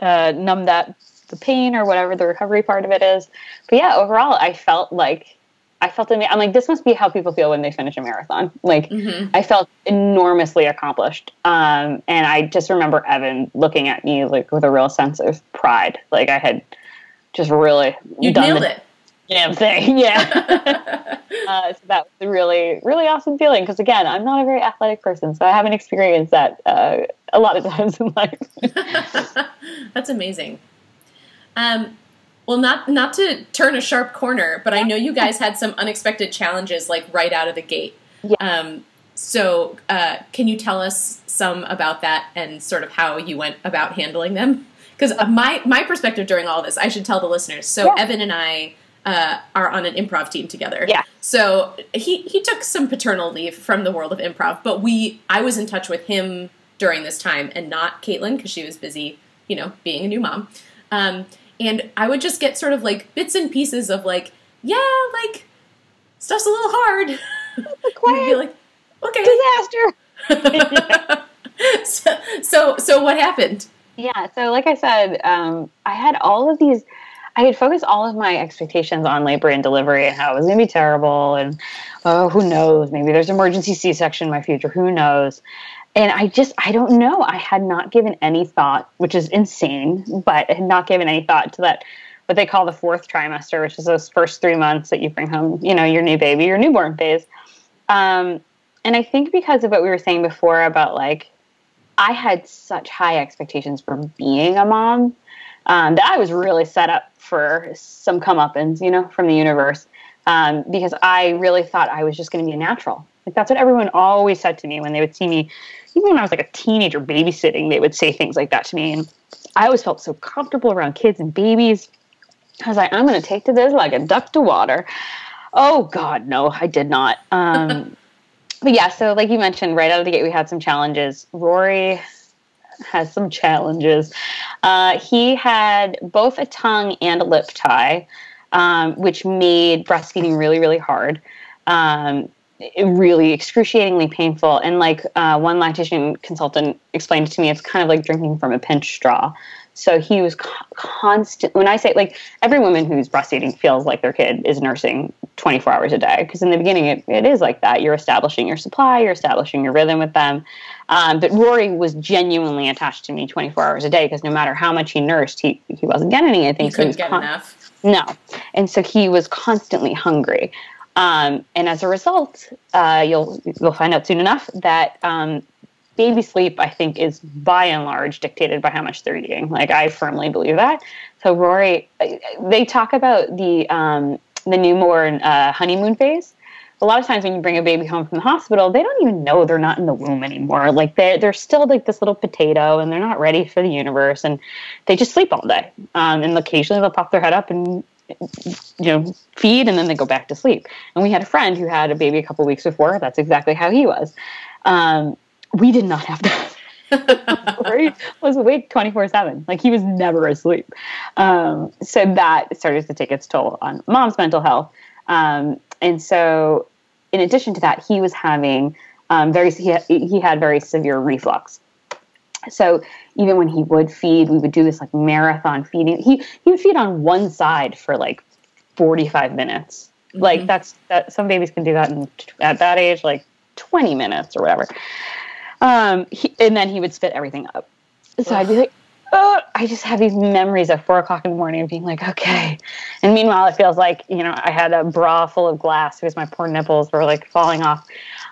B: uh, numb that the pain or whatever the recovery part of it is. But yeah, overall, I felt like I felt I'm like this must be how people feel when they finish a marathon. Like mm-hmm. I felt enormously accomplished, um, and I just remember Evan looking at me like with a real sense of pride. Like I had just really
A: you nailed it.
B: Damn thing, yeah. uh, so that was a really, really awesome feeling. Because again, I'm not a very athletic person, so I haven't experienced that uh, a lot of times in life.
A: That's amazing. Um, well, not not to turn a sharp corner, but I know you guys had some unexpected challenges like right out of the gate. Yeah. Um, so, uh, can you tell us some about that and sort of how you went about handling them? Because my my perspective during all this, I should tell the listeners. So, yeah. Evan and I uh, are on an improv team together.
B: Yeah.
A: So he he took some paternal leave from the world of improv, but we I was in touch with him during this time and not Caitlin because she was busy, you know, being a new mom. Um, and I would just get sort of like bits and pieces of like, yeah, like stuff's a little hard.
B: Quiet.
A: be like,
B: okay,
A: disaster. so, so, so what happened?
B: Yeah, so like I said, um, I had all of these. I had focused all of my expectations on labor and delivery and how it was going to be terrible and oh, who knows? Maybe there's emergency C-section in my future. Who knows? And I just I don't know. I had not given any thought, which is insane, but I had not given any thought to that what they call the fourth trimester, which is those first three months that you bring home, you know, your new baby, your newborn phase. Um, and I think because of what we were saying before about like I had such high expectations for being a mom um, that I was really set up for some comeuppance, you know, from the universe. Um, because I really thought I was just going to be a natural. Like that's what everyone always said to me when they would see me even when I was like a teenager babysitting, they would say things like that to me. And I always felt so comfortable around kids and babies. I was like, I'm going to take to this like a duck to water. Oh, God, no, I did not. Um, but yeah, so like you mentioned, right out of the gate, we had some challenges. Rory has some challenges. Uh, he had both a tongue and a lip tie, um, which made breastfeeding really, really hard. Um, really excruciatingly painful. And like uh, one lactation consultant explained to me, it's kind of like drinking from a pinch straw. So he was co- constant. When I say like every woman who's breastfeeding feels like their kid is nursing 24 hours a day because in the beginning it, it is like that. You're establishing your supply, you're establishing your rhythm with them. Um, but Rory was genuinely attached to me 24 hours a day because no matter how much he nursed, he he wasn't getting anything.
A: He couldn't so he get con- enough.
B: No, and so he was constantly hungry. Um, and as a result, uh, you'll you'll find out soon enough that um, baby sleep, I think, is by and large dictated by how much they're eating. Like I firmly believe that. So Rory, they talk about the um, the newborn uh, honeymoon phase. A lot of times when you bring a baby home from the hospital, they don't even know they're not in the womb anymore. Like they're they're still like this little potato, and they're not ready for the universe, and they just sleep all day. Um, and occasionally they'll pop their head up and you know, feed and then they go back to sleep. And we had a friend who had a baby a couple weeks before. That's exactly how he was. Um, we did not have that. Rory was awake 24 7. Like he was never asleep. Um, so that started to take its toll on mom's mental health. Um, and so, in addition to that, he was having um, very, he, he had very severe reflux. So even when he would feed, we would do this like marathon feeding. He he would feed on one side for like 45 minutes. Mm-hmm. Like that's that some babies can do that in, at that age like 20 minutes or whatever. Um, he, and then he would spit everything up. So Ugh. I'd be like, oh, I just have these memories at four o'clock in the morning of being like, okay. And meanwhile, it feels like, you know, I had a bra full of glass because my poor nipples were like falling off.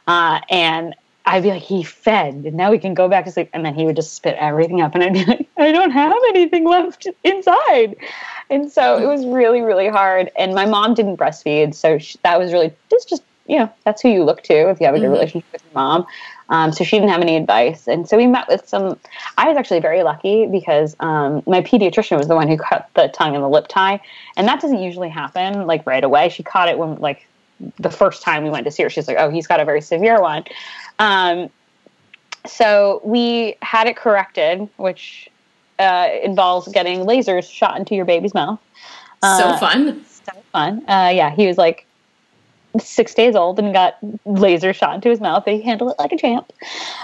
B: Uh, and I'd be like, he fed, and now we can go back to sleep. And then he would just spit everything up, and I'd be like, I don't have anything left inside. And so it was really, really hard. And my mom didn't breastfeed, so she, that was really just, just you know, that's who you look to if you have a good mm-hmm. relationship with your mom. Um, so she didn't have any advice. And so we met with some, I was actually very lucky because um, my pediatrician was the one who cut the tongue and the lip tie. And that doesn't usually happen like right away. She caught it when like the first time we went to see her. She's like, oh, he's got a very severe one. Um, so we had it corrected, which uh, involves getting lasers shot into your baby's mouth.
A: Uh, so fun.
B: So fun. Uh, yeah, he was like six days old and got laser shot into his mouth. He handled it like a champ.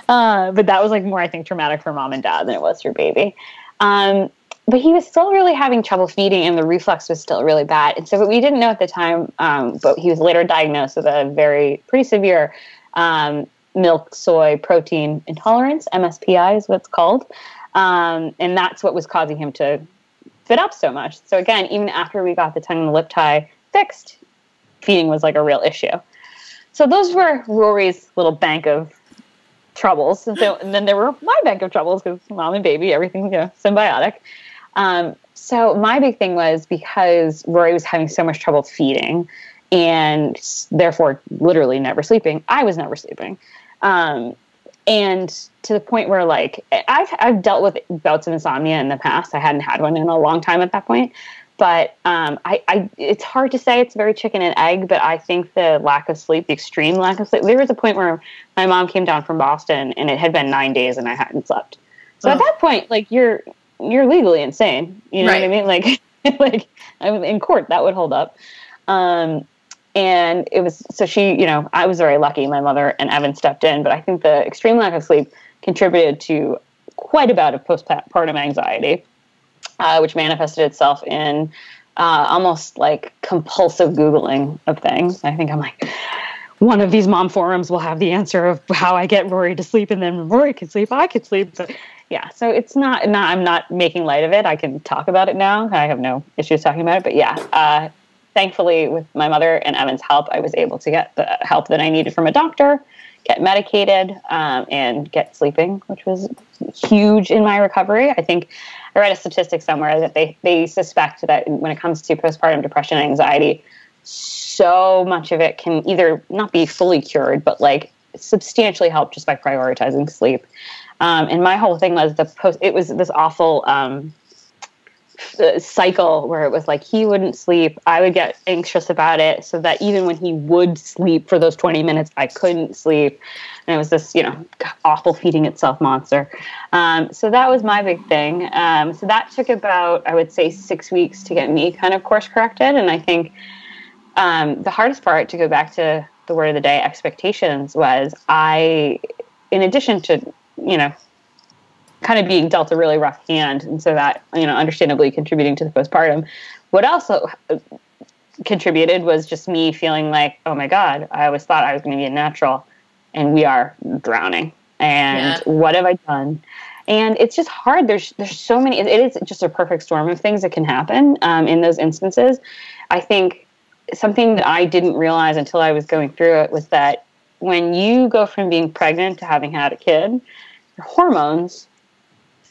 B: Uh, but that was like more, I think, traumatic for mom and dad than it was for baby. Um, but he was still really having trouble feeding, and the reflux was still really bad. And so, what we didn't know at the time, um, but he was later diagnosed with a very pretty severe um, milk soy protein intolerance. MSPI is what it's called, um, and that's what was causing him to fit up so much. So again, even after we got the tongue and the lip tie fixed, feeding was like a real issue. So those were Rory's little bank of troubles. And, so, and then there were my bank of troubles because mom and baby, everything, you know, symbiotic. Um, so my big thing was because Rory was having so much trouble feeding and therefore literally never sleeping, I was never sleeping. Um, and to the point where like I've I've dealt with bouts of insomnia in the past. I hadn't had one in a long time at that point, but um, I, I it's hard to say it's very chicken and egg. But I think the lack of sleep, the extreme lack of sleep. There was a point where my mom came down from Boston and it had been nine days and I hadn't slept. So oh. at that point, like you're you're legally insane. You know right. what I mean? Like like in court that would hold up. Um, and it was so she you know i was very lucky. My mother and evan stepped in but i think the extreme lack of sleep contributed to quite a bout of postpartum anxiety uh, which manifested itself in uh, almost like compulsive googling of things. I think i'm like one of these mom forums will have the answer of how i get rory to sleep and then rory can sleep i can sleep. But yeah so it's not not i'm not making light of it. I can talk about it now. I have no issues talking about it but yeah uh, thankfully, with my mother and Evan's help, I was able to get the help that I needed from a doctor, get medicated, um, and get sleeping, which was huge in my recovery. I think I read a statistic somewhere that they, they suspect that when it comes to postpartum depression and anxiety, so much of it can either not be fully cured, but like substantially help just by prioritizing sleep. Um, and my whole thing was the post, it was this awful, um, cycle where it was like he wouldn't sleep. I would get anxious about it so that even when he would sleep for those 20 minutes i couldn't sleep. And it was this you know awful feeding itself monster. Um, so that was my big thing. Um, so that took about i would say six weeks to get me kind of course corrected. And i think um, the hardest part to go back to the word of the day expectations was i in addition to you know kind of being dealt a really rough hand, and so that you know, understandably contributing to the postpartum. What also contributed was just me feeling like, oh my god, I always thought I was going to be a natural, and we are drowning. And yeah. what have I done? And it's just hard. There's there's so many. It is just a perfect storm of things that can happen um, in those instances. I think something that I didn't realize until I was going through it was that when you go from being pregnant to having had a kid, your hormones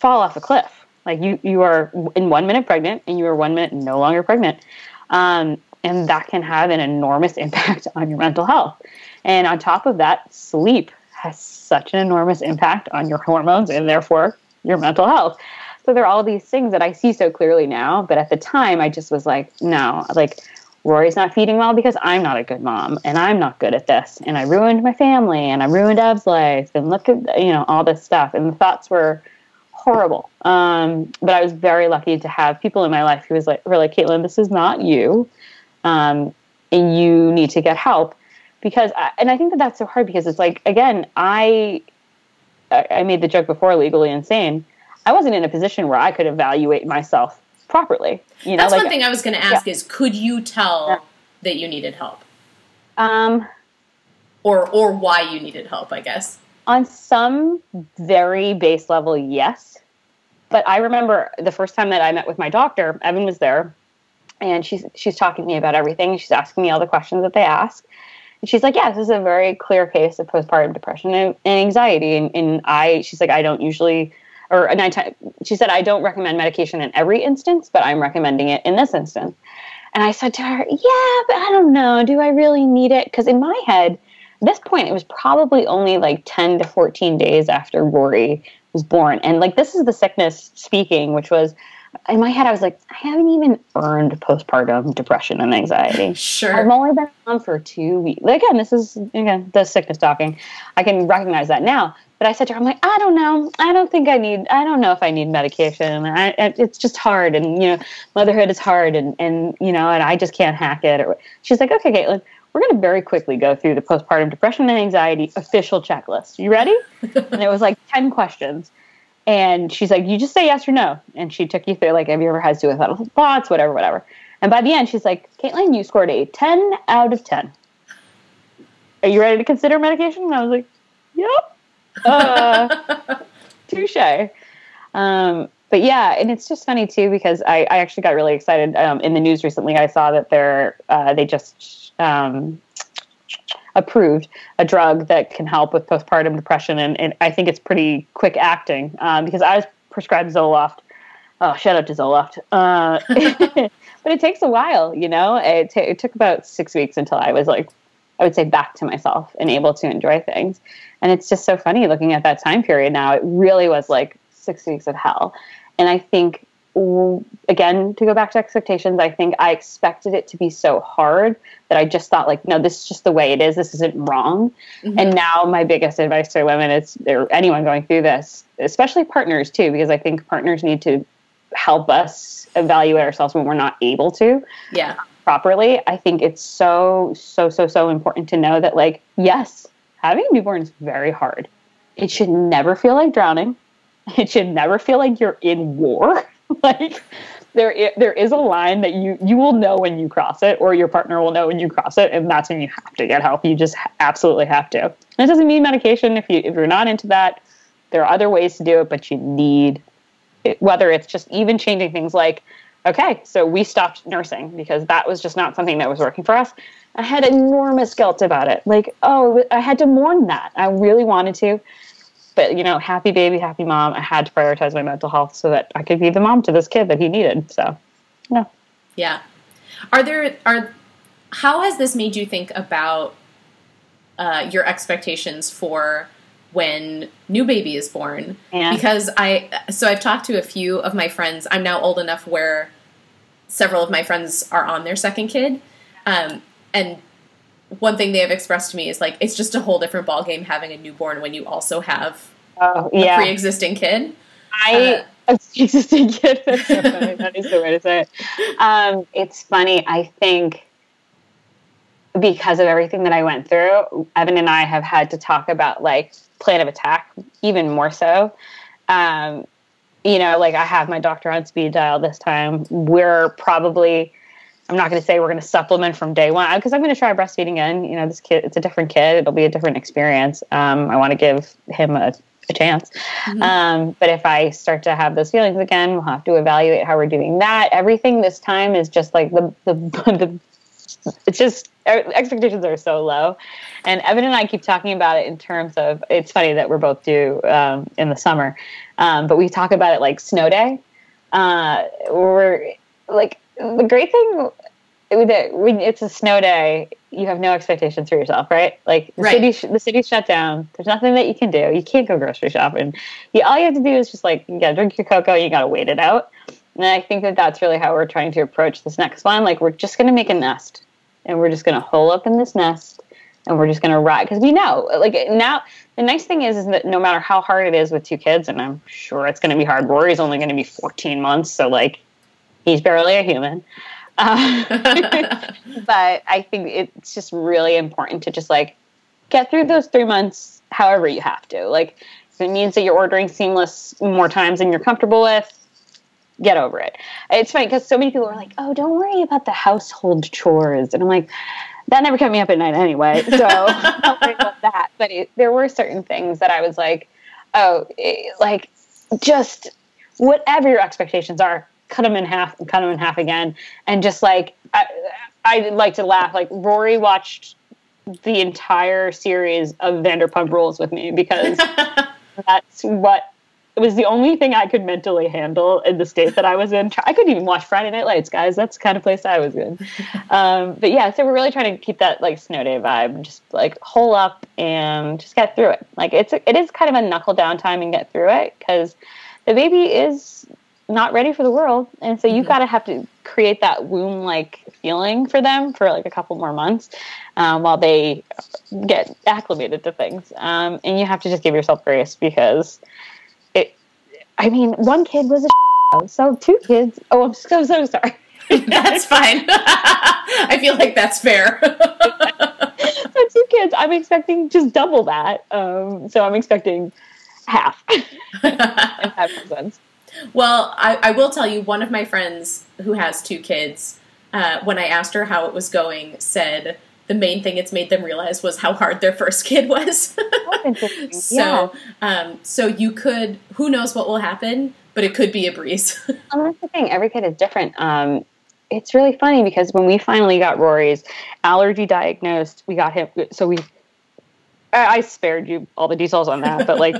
B: fall off a cliff. Like you, you are in one minute pregnant and you are one minute no longer pregnant. Um, and that can have an enormous impact on your mental health. And on top of that, sleep has such an enormous impact on your hormones and therefore your mental health. So there are all these things that I see so clearly now, but at the time I just was like, no, like Rory's not feeding well because I'm not a good mom and I'm not good at this and I ruined my family and I ruined Ev's life and look at you know all this stuff and the thoughts were horrible. Um, but I was very lucky to have people in my life who was like were like Caitlin, this is not you, um, and you need to get help because I, and I think that that's so hard because it's like again I I made the joke before legally insane. I wasn't in a position where I could evaluate myself properly. You know,
A: That's
B: like,
A: one thing I was going to ask yeah. is could you tell yeah. that you needed help?
B: Um,
A: or or why you needed help, I guess.
B: On some very base level, yes. But I remember the first time that I met with my doctor, Evan was there, and she's she's talking to me about everything. She's asking me all the questions that they ask. And she's like, "Yeah, this is a very clear case of postpartum depression and, and anxiety." And, and I, she's like, "I don't usually or nine times, she said, I don't recommend medication in every instance, but I'm recommending it in this instance. And I said to her, Yeah, but I don't know. Do I really need it? Because in my head, this point, it was probably only like 10 to 14 days after Rory was born. And like, this is the sickness speaking, which was in my head, I was like, I haven't even earned postpartum depression and anxiety.
A: Sure.
B: I've only been on for two weeks. Again, this is, again, the sickness talking. I can recognize that now. But I said to her, I'm like, I don't know. I don't think I need, I don't know if I need medication. I, it's just hard. And, you know, motherhood is hard and, and, you know, and I just can't hack it. Or, she's like, okay, Caitlin, we're going to very quickly go through the postpartum depression and anxiety official checklist. You ready? and it was like 10 questions. And she's like, you just say yes or no. And she took you through, like, have you ever had suicidal thoughts, whatever, whatever. And by the end, she's like, Caitlin, you scored a 10 out of 10. Are you ready to consider medication? And I was like, yep uh, touche. Um, but yeah, and it's just funny too because I, I actually got really excited um, in the news recently. I saw that they're uh, they just um, approved a drug that can help with postpartum depression, and, and I think it's pretty quick acting um, because I was prescribed Zoloft. Oh, shout out to Zoloft. Uh, but it takes a while, you know. It, t- it took about six weeks until I was like, I would say, back to myself and able to enjoy things. And it's just so funny looking at that time period now. It really was like six weeks of hell. And I think, again, to go back to expectations, I think I expected it to be so hard that I just thought, like, no, this is just the way it is. This isn't wrong. Mm-hmm. And now my biggest advice to women is, or anyone going through this, especially partners too, because I think partners need to help us evaluate ourselves when we're not able to.
A: Yeah.
B: Properly. I think it's so, so, so, so important to know that, like, yes, having a newborn is very hard. It should never feel like drowning. It should never feel like you're in war. like there, there is a line that you you will know when you cross it, or your partner will know when you cross it, and that's when you have to get help. You just absolutely have to. It doesn't mean medication. If you if you're not into that, there are other ways to do it, but you need it, whether it's just even changing things like okay, so we stopped nursing because that was just not something that was working for us. I had enormous guilt about it. Like, oh, I had to mourn that. I really wanted to. But, you know, happy baby, happy mom. I had to prioritize my mental health so that I could be the mom to this kid that he needed. So, yeah.
A: Yeah. Are there, are, how has this made you think about uh, your expectations for when new baby is born? Yeah. Because I, so I've talked to a few of my friends. I'm now old enough where several of my friends are on their second kid. Um, and one thing they have expressed to me is like it's just a whole different ballgame having a newborn when you also have
B: oh, yeah.
A: a pre-existing kid.
B: I uh, a pre-existing kid. That's so funny. that is the way to say it. Um, it's funny. I think because of everything that I went through, Evan and I have had to talk about like plan of attack even more so. Um, you know, like I have my doctor on speed dial this time. We're probably I'm not going to say we're going to supplement from day one because I'm going to try breastfeeding again. You know, this kid, it's a different kid. It'll be a different experience. Um, I want to give him a, a chance. Mm-hmm. Um, but if I start to have those feelings again, we'll have to evaluate how we're doing that. Everything this time is just like the, the, the it's just expectations are so low. And Evan and I keep talking about it in terms of it's funny that we're both due um, in the summer, um, but we talk about it like snow day. Uh, we're like the great thing that when it's a snow day, you have no expectations for yourself, right? Like the
A: Right.
B: city, the city's shut down. There's nothing that you can do. You can't go grocery shopping. You, all you have to do is just like you gotta drink your cocoa. You gotta wait it out. And I think that that's really how we're trying to approach this next one. Like we're just gonna make a nest, and we're just gonna hole up in this nest, and we're just gonna ride because we know. Like now, the nice thing is, is that no matter how hard it is with two kids, and I'm sure it's gonna be hard. Rory's only gonna be 14 months, so like he's barely a human. Uh, but I think it's just really important to just like get through those three months however you have to. Like if it means that you're ordering seamless more times than you're comfortable with, get over it. It's funny because so many people are like, "Oh, don't worry about the household chores," and I'm like, that never kept me up at night anyway. So don't worry about that. But it, there were certain things that I was like, "Oh, it, like just whatever your expectations are, cut them in half and cut them in half again, and just like I, I like to laugh. Like Rory watched the entire series of Vanderpump Rules with me because that's what it was the only thing I could mentally handle in the state that I was in. I couldn't even watch Friday Night Lights, guys. That's the kind of place I was in. Um, but yeah, so we're really trying to keep that like snow day vibe, just like hole up and just get through it. Like it's it is kind of a knuckle down time and get through it because the baby is not ready for the world, and so you
A: Mhm.
B: got to have to create that womb like feeling for them for like a couple more months um, while they get acclimated to things. Um, and you have to just give yourself grace because it. I mean, one kid was a so two kids. Oh, I'm so so sorry.
A: that's fine. I feel like that's fair.
B: so two kids. I'm expecting just double that. Um, so I'm expecting half and have cousins.
A: Well, I, I will tell you, one of my friends who has two kids, uh, when I asked her how it was going, said the main thing it's made them realize was how hard their first kid was. So, um, so you could, who knows what will happen, but it could be a breeze.
B: And that's the thing. Every kid is different. Um, it's really funny because when we finally got Rory's allergy diagnosed, we got him. So we, I I spared you all the details on that, but like,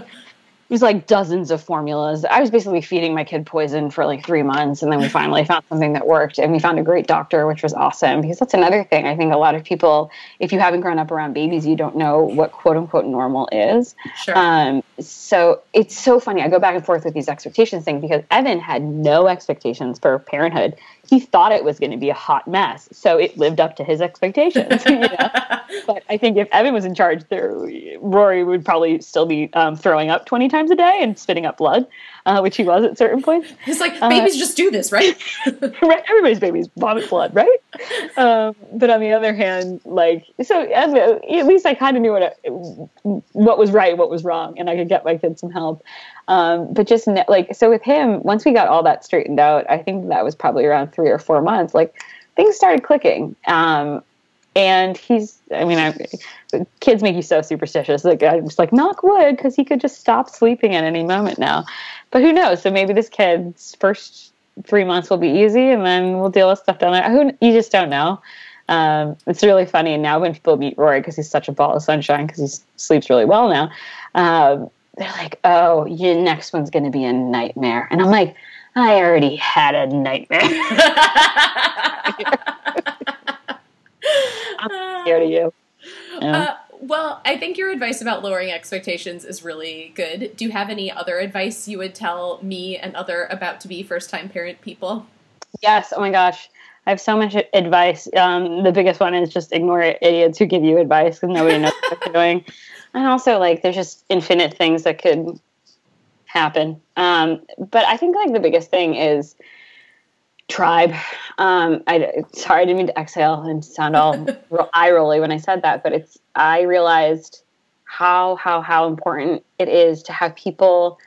B: was like dozens of formulas. I was basically feeding my kid poison for like three months, and then we finally found something that worked, and we found a great doctor, which was awesome. Because that's another thing. I think a lot of people, if you haven't grown up around babies, you don't know what quote unquote normal is.
A: sure.
B: Um, so it's so funny. I go back and forth with these expectations thing because Evan had no expectations for parenthood. He thought it was going to be a hot mess, so it lived up to his expectations. you know? But I think if Evan was in charge, there Rory would probably still be um, throwing up twenty times a day and spitting up blood, uh, which he was at certain points.
A: it's like,
B: uh,
A: babies just do this, right?
B: right? Everybody's babies vomit blood, right? Um, but on the other hand, like so, as, at least I kind of knew what I, what was right, what was wrong, and I could get my kid some help. Um, but just ne- like so with him, once we got all that straightened out, I think that was probably around three or four months. Like things started clicking. Um, and he's, I mean, I, kids make you so superstitious. Like I'm just like knock wood because he could just stop sleeping at any moment now. But who knows? So maybe this kid's first three months will be easy, and then we'll deal with stuff down there. Who you just don't know. Um, it's really funny. And now when people meet Rory, because he's such a ball of sunshine, because he sleeps really well now, um, they're like, "Oh, your next one's going to be a nightmare," and I'm like, "I already had a nightmare." I'm scared of you.
A: Uh, well, I think your advice about lowering expectations is really good. Do you have any other advice you would tell me and other about to be first time parent people?
B: Yes. Oh my gosh. I have so much advice. Um, the biggest one is just ignore idiots who give you advice because nobody knows what they're doing. And also, like, there's just infinite things that could happen. Um, but I think, like, the biggest thing is tribe. Um, I, sorry, I didn't mean to exhale and sound all ro- eye rolly when I said that, but it's, I realized how, how, how important it is to have people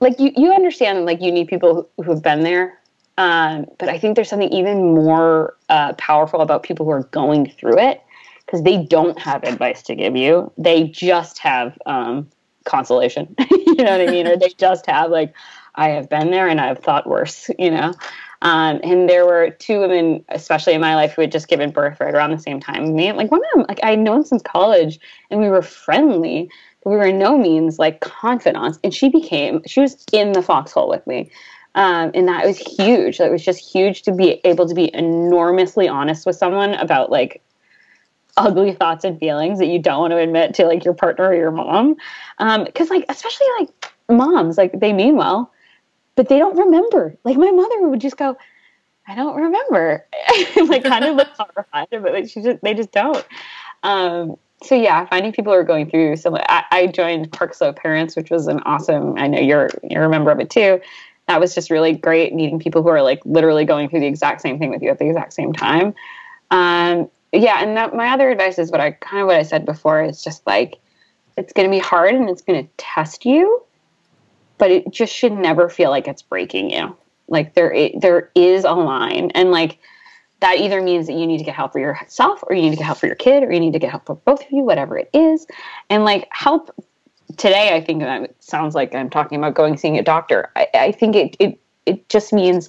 B: like you, you understand like you need people who, have been there um, but I think there's something even more uh, powerful about people who are going through it because they don't have advice to give you. They just have um, consolation. you know what I mean? or they just have like, I have been there and I've thought worse. You know. Um, and there were two women, especially in my life, who had just given birth right around the same time me. Like one of them, like I'd known since college, and we were friendly, but we were in no means like confidants. And she became, she was in the foxhole with me. Um, and that was huge. That was just huge to be able to be enormously honest with someone about like ugly thoughts and feelings that you don't want to admit to like your partner or your mom. Because, um, like, especially like moms, like, they mean well, but they don't remember. Like, my mother would just go, I don't remember. like, kind of look horrified, but like, she just, they just don't. Um, so yeah, finding people who are going through some. I, I joined Park Slope Parents, which was an awesome. I know you're you're a member of it too. That was just really great meeting people who are like literally going through the exact same thing with you at the exact same time. Um, yeah, and that, my other advice is what I kind of what I said before. is just like it's going to be hard and it's going to test you, but it just should never feel like it's breaking you. Like there there is a line, and like that either means that you need to get help for yourself or you need to get help for your kid or you need to get help for both of you whatever it is. And like help today i think that sounds like i'm talking about going seeing a doctor. I, I think it, it it just means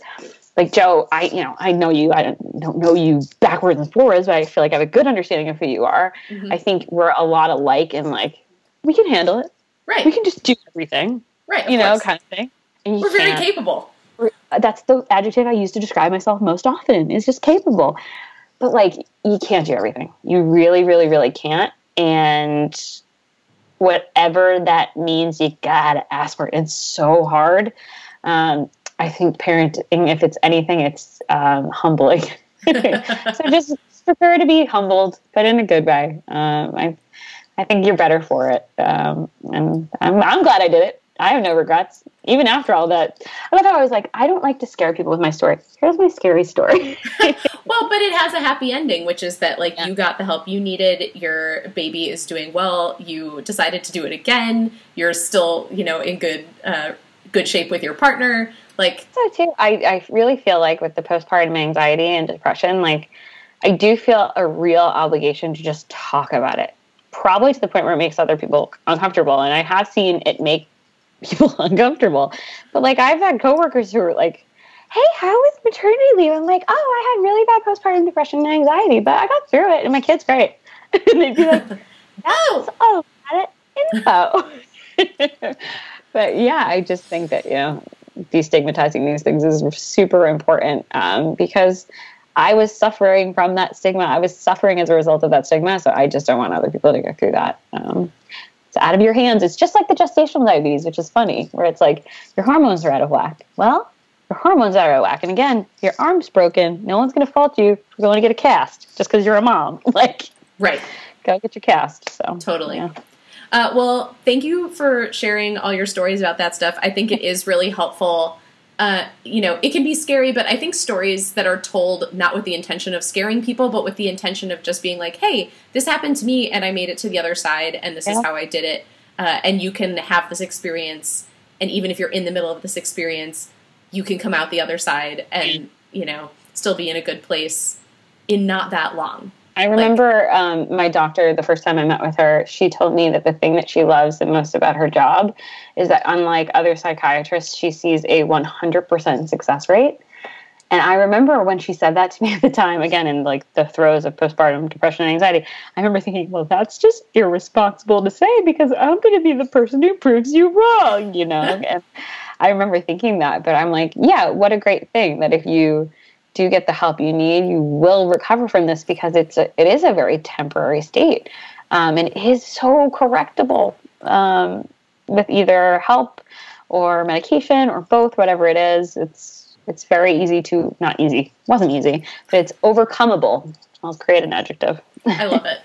B: like joe i you know i know you i don't, don't know you backwards and forwards but i feel like i have a good understanding of who you are. Mm-hmm. i think we're a lot alike and like we can handle it.
A: Right.
B: We can just do everything
A: right
B: you know course. kind of thing
A: we're very capable
B: that's the adjective I use to describe myself most often is just capable. But like you can't do everything. You really, really, really can't. And whatever that means, you gotta ask for it. It's so hard. Um, I think parenting, if it's anything, it's um, humbling. so just prepare to be humbled, but in a good way. Um, I, I think you're better for it, um, and I'm, I'm glad I did it. I have no regrets, even after all that. I love how I was like, I don't like to scare people with my story. Here's my scary story.
A: well, but it has a happy ending, which is that like yeah. you got the help you needed. Your baby is doing well. You decided to do it again. You're still, you know, in good uh, good shape with your partner. Like
B: so too. I I really feel like with the postpartum anxiety and depression, like I do feel a real obligation to just talk about it. Probably to the point where it makes other people uncomfortable. And I have seen it make people uncomfortable. But like I've had coworkers who are like, "Hey, how was maternity leave?" I'm like, "Oh, I had really bad postpartum depression and anxiety, but I got through it, and my kid's great." and they'd be like, "Oh, oh, it, info." but yeah, I just think that you know, destigmatizing these things is super important um, because. I was suffering from that stigma. I was suffering as a result of that stigma. So I just don't want other people to go through that. Um, out of your hands. It's just like the gestational diabetes, which is funny, where it's like your hormones are out of whack. Well, your hormones are out of whack. And again, your arm's broken. No one's going to fault you for going to get a cast just because you're a mom. Like,
A: right.
B: Go get your cast. So,
A: totally. Yeah. Uh, well, thank you for sharing all your stories about that stuff. I think it is really helpful uh, you know, it can be scary, but I think stories that are told not with the intention of scaring people, but with the intention of just being like, hey, this happened to me and I made it to the other side and this yeah. is how I did it. Uh, and you can have this experience. And even if you're in the middle of this experience, you can come out the other side and, you know, still be in a good place in not that long.
B: I remember um, my doctor, the first time I met with her, she told me that the thing that she loves the most about her job is that, unlike other psychiatrists, she sees a 100% success rate. And I remember when she said that to me at the time, again, in like the throes of postpartum depression and anxiety, I remember thinking, well, that's just irresponsible to say because I'm going to be the person who proves you wrong, you know? and I remember thinking that, but I'm like, yeah, what a great thing that if you do get the help you need, you will recover from this because it's a, it is a very temporary state, um, and it is so correctable um, with either help or medication or both, whatever it is. It's it's very easy to not easy wasn't easy, but it's overcomeable. I'll create an adjective.
A: I love it.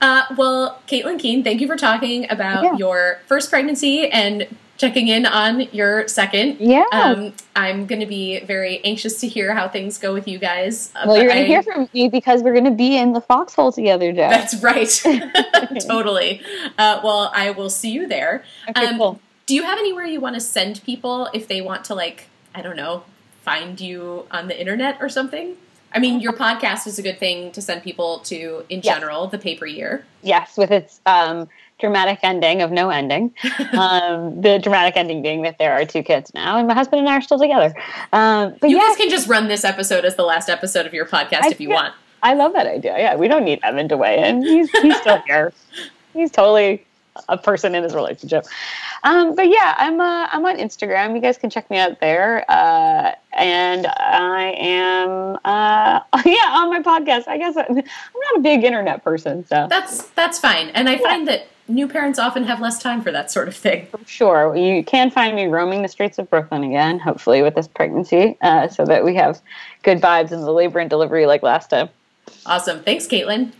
A: Uh, well, Caitlin Keen, thank you for talking about yeah. your first pregnancy and checking in on your second.
B: Yeah.
A: Um, I'm going to be very anxious to hear how things go with you guys.
B: Uh, well, you're going to hear from me because we're going to be in the foxhole together, Joe.
A: That's right. totally. Uh, well, I will see you there.
B: Okay, um, cool.
A: Do you have anywhere you want to send people if they want to, like, I don't know, find you on the internet or something? I mean, your podcast is a good thing to send people to in general, yes. the paper year.
B: Yes, with its um, dramatic ending of no ending. um, the dramatic ending being that there are two kids now, and my husband and I are still together. Um, but
A: you
B: yeah,
A: guys can just run this episode as the last episode of your podcast I, if you want.
B: I love that idea. Yeah, we don't need Evan to weigh in. He's he's still here. He's totally a person in his relationship. Um, but yeah, I'm uh, I'm on Instagram. You guys can check me out there. Uh, and I am, uh, yeah, on my podcast. I guess I, am not a big internet person, so
A: that's that's fine. And I yeah. find that new parents often have less time for that sort of thing.
B: Sure, you can find me roaming the streets of Brooklyn again, hopefully with this pregnancy, uh, so that we have good vibes in the labor and delivery like last time.
A: Awesome, thanks, Caitlin.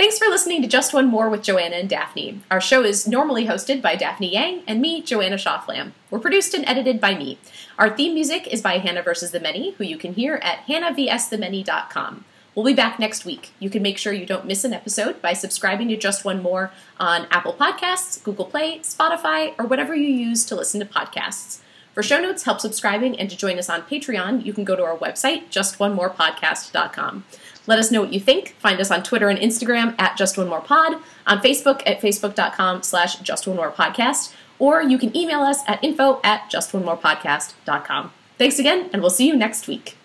A: Thanks for listening to Just One More with Joanna and Daphne. Our show is normally hosted by Daphne Yang and me, Joanna Shawflam. We're produced and edited by me. Our theme music is by Hannah vs. the Many, who you can hear at hannahvsthemany.com. We'll be back next week. You can make sure you don't miss an episode by subscribing to Just One More on Apple Podcasts, Google Play, Spotify, or whatever you use to listen to podcasts. For show notes, help subscribing, and to join us on Patreon, you can go to our website, justonemorepodcast.com. Let us know what you think. Find us on Twitter and Instagram at Just One More Pod, on Facebook at facebook.com slash Just One More Podcast, or you can email us at info at justonemorepodcast.com. Thanks again, and we'll see you next week.